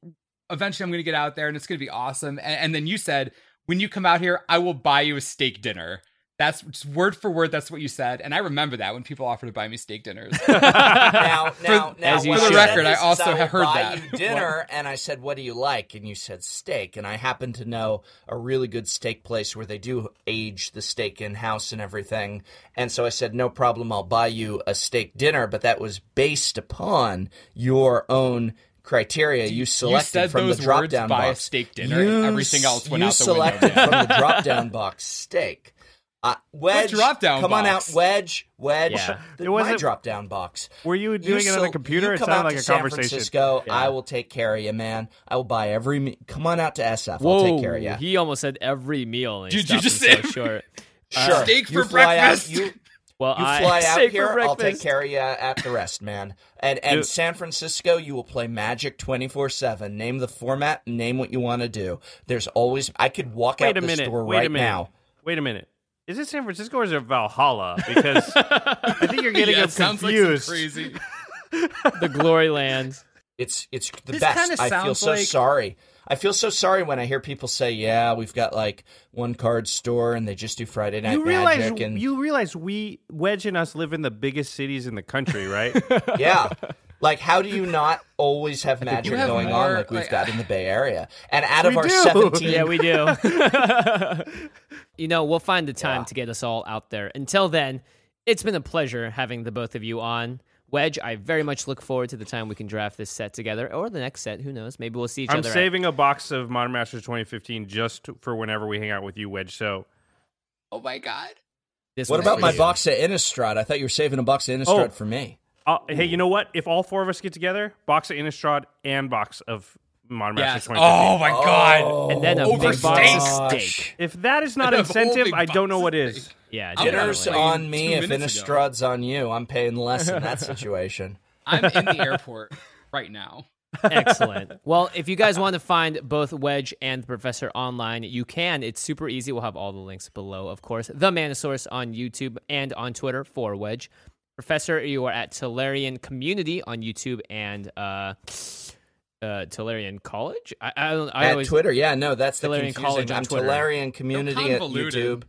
eventually i'm gonna get out there and it's gonna be awesome and, and then you said when you come out here i will buy you a steak dinner that's just word for word that's what you said and i remember that when people offer to buy me steak dinners now, now, now, you should. I For the record, I also have heard buy that. You dinner, and I said, "What do you like?" And you said steak, and I happen to know a really good steak place where they do age the steak in house and everything. And so I said, "No problem, I'll buy you a steak dinner." But that was based upon your own criteria you selected said from the drop down box. steak dinner, and everything else went you out the window, selected man. from the drop down box steak. Uh, wedge, drop-down come on out. Wedge, Wedge. Yeah. The- It my wasn't- drop down box. Were you doing it on sel- the computer? You It come sounded out like to a San conversation. Francisco. Yeah. I will take care of you, man. I will buy every. Me- come on out to SF. Whoa, I'll take care of you. he almost said every meal. Did you stopped just himself say- short? sure. steak for fly breakfast. Out, you Well, you I fly out here. I'll take care of you at the rest, man. And and Dude. San Francisco, you will play Magic twenty four seven. Name the format. Name what you want to do. There's always. I could walk Wait out a the minute. store Wait right a minute. now. Wait a minute. Is it San Francisco or is it Valhalla? Because I think you're getting yeah, them it sounds confused. like crazy the glory land. It's it's the This best. I feel so like- sorry. I feel so sorry when I hear people say, "Yeah, we've got like one card store and they just do Friday night you realize magic." And you realize we Wedge and us live in the biggest cities in the country, right? yeah, like how do you not always have magic have going more, on like we've like- got in the Bay Area? And out of our do. seventeen, Yeah, we do. you know, we'll find the time Yeah. to get us all out there. Until then, it's been a pleasure having the both of you on. Wedge, I very much look forward to the time we can draft this set together or the next set. Who knows? Maybe we'll see each other. I'm other. at- saving a box of Modern Masters 2015 just for whenever we hang out with you, Wedge. So oh my god this what about my you. box of Innistrad? I thought you were saving a box of Innistrad Oh. for me. Uh, hey, you know what? If all four of us get together, box of Innistrad and box of Modern yes Masters oh my god And then a Over big box of steak. If that is not incentive, I don't know box what of is. steak. Yeah, I'm Dinner's on me if minutes ago. Innistrad's on you. I'm paying less in that situation. i'm in the airport right now Excellent. Well, if you guys want to find both Wedge and the Professor online, you can. It's super easy. We'll have all the links below, of course. The Mana Source on YouTube and on Twitter for Wedge. Professor, you are at Tolarian Community on YouTube and uh, uh, Tolarian College. I, I don't. I at always Twitter, yeah, no, that's the College on I'm Twitter. Tolarian Community at. YouTube.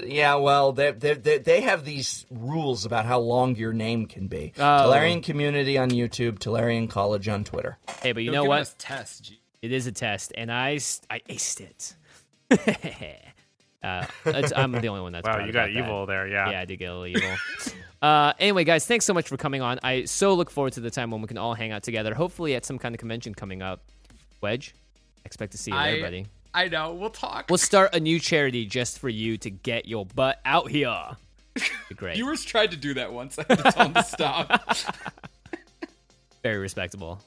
yeah, well, they they they they have these rules about how long your name can be. Oh. Tolarian Community on YouTube, Tolarian College on Twitter. Hey, but you They're know giving what? us tests It is a test, and I I aced it. uh, it's, I'm the only one that's Wow, proud you got about that. evil there. Yeah. Yeah, I did get a little evil. Uh, anyway, guys, thanks so much for coming on. I so look forward to the time when we can all hang out together. Hopefully, at some kind of convention coming up. Wedge, expect to see you I- there, buddy. i know we'll talk We'll start a new charity just for you to get your butt out here. Be Great, viewers tried to do that once i had to tell them to stop very respectable.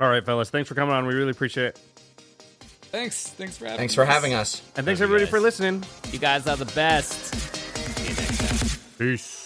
All right, fellas. Thanks for coming on. We really appreciate it. thanks thanks for having Thanks for us. having us. And thanks Love everybody guys. for listening. You guys are the best. See you next time. Peace.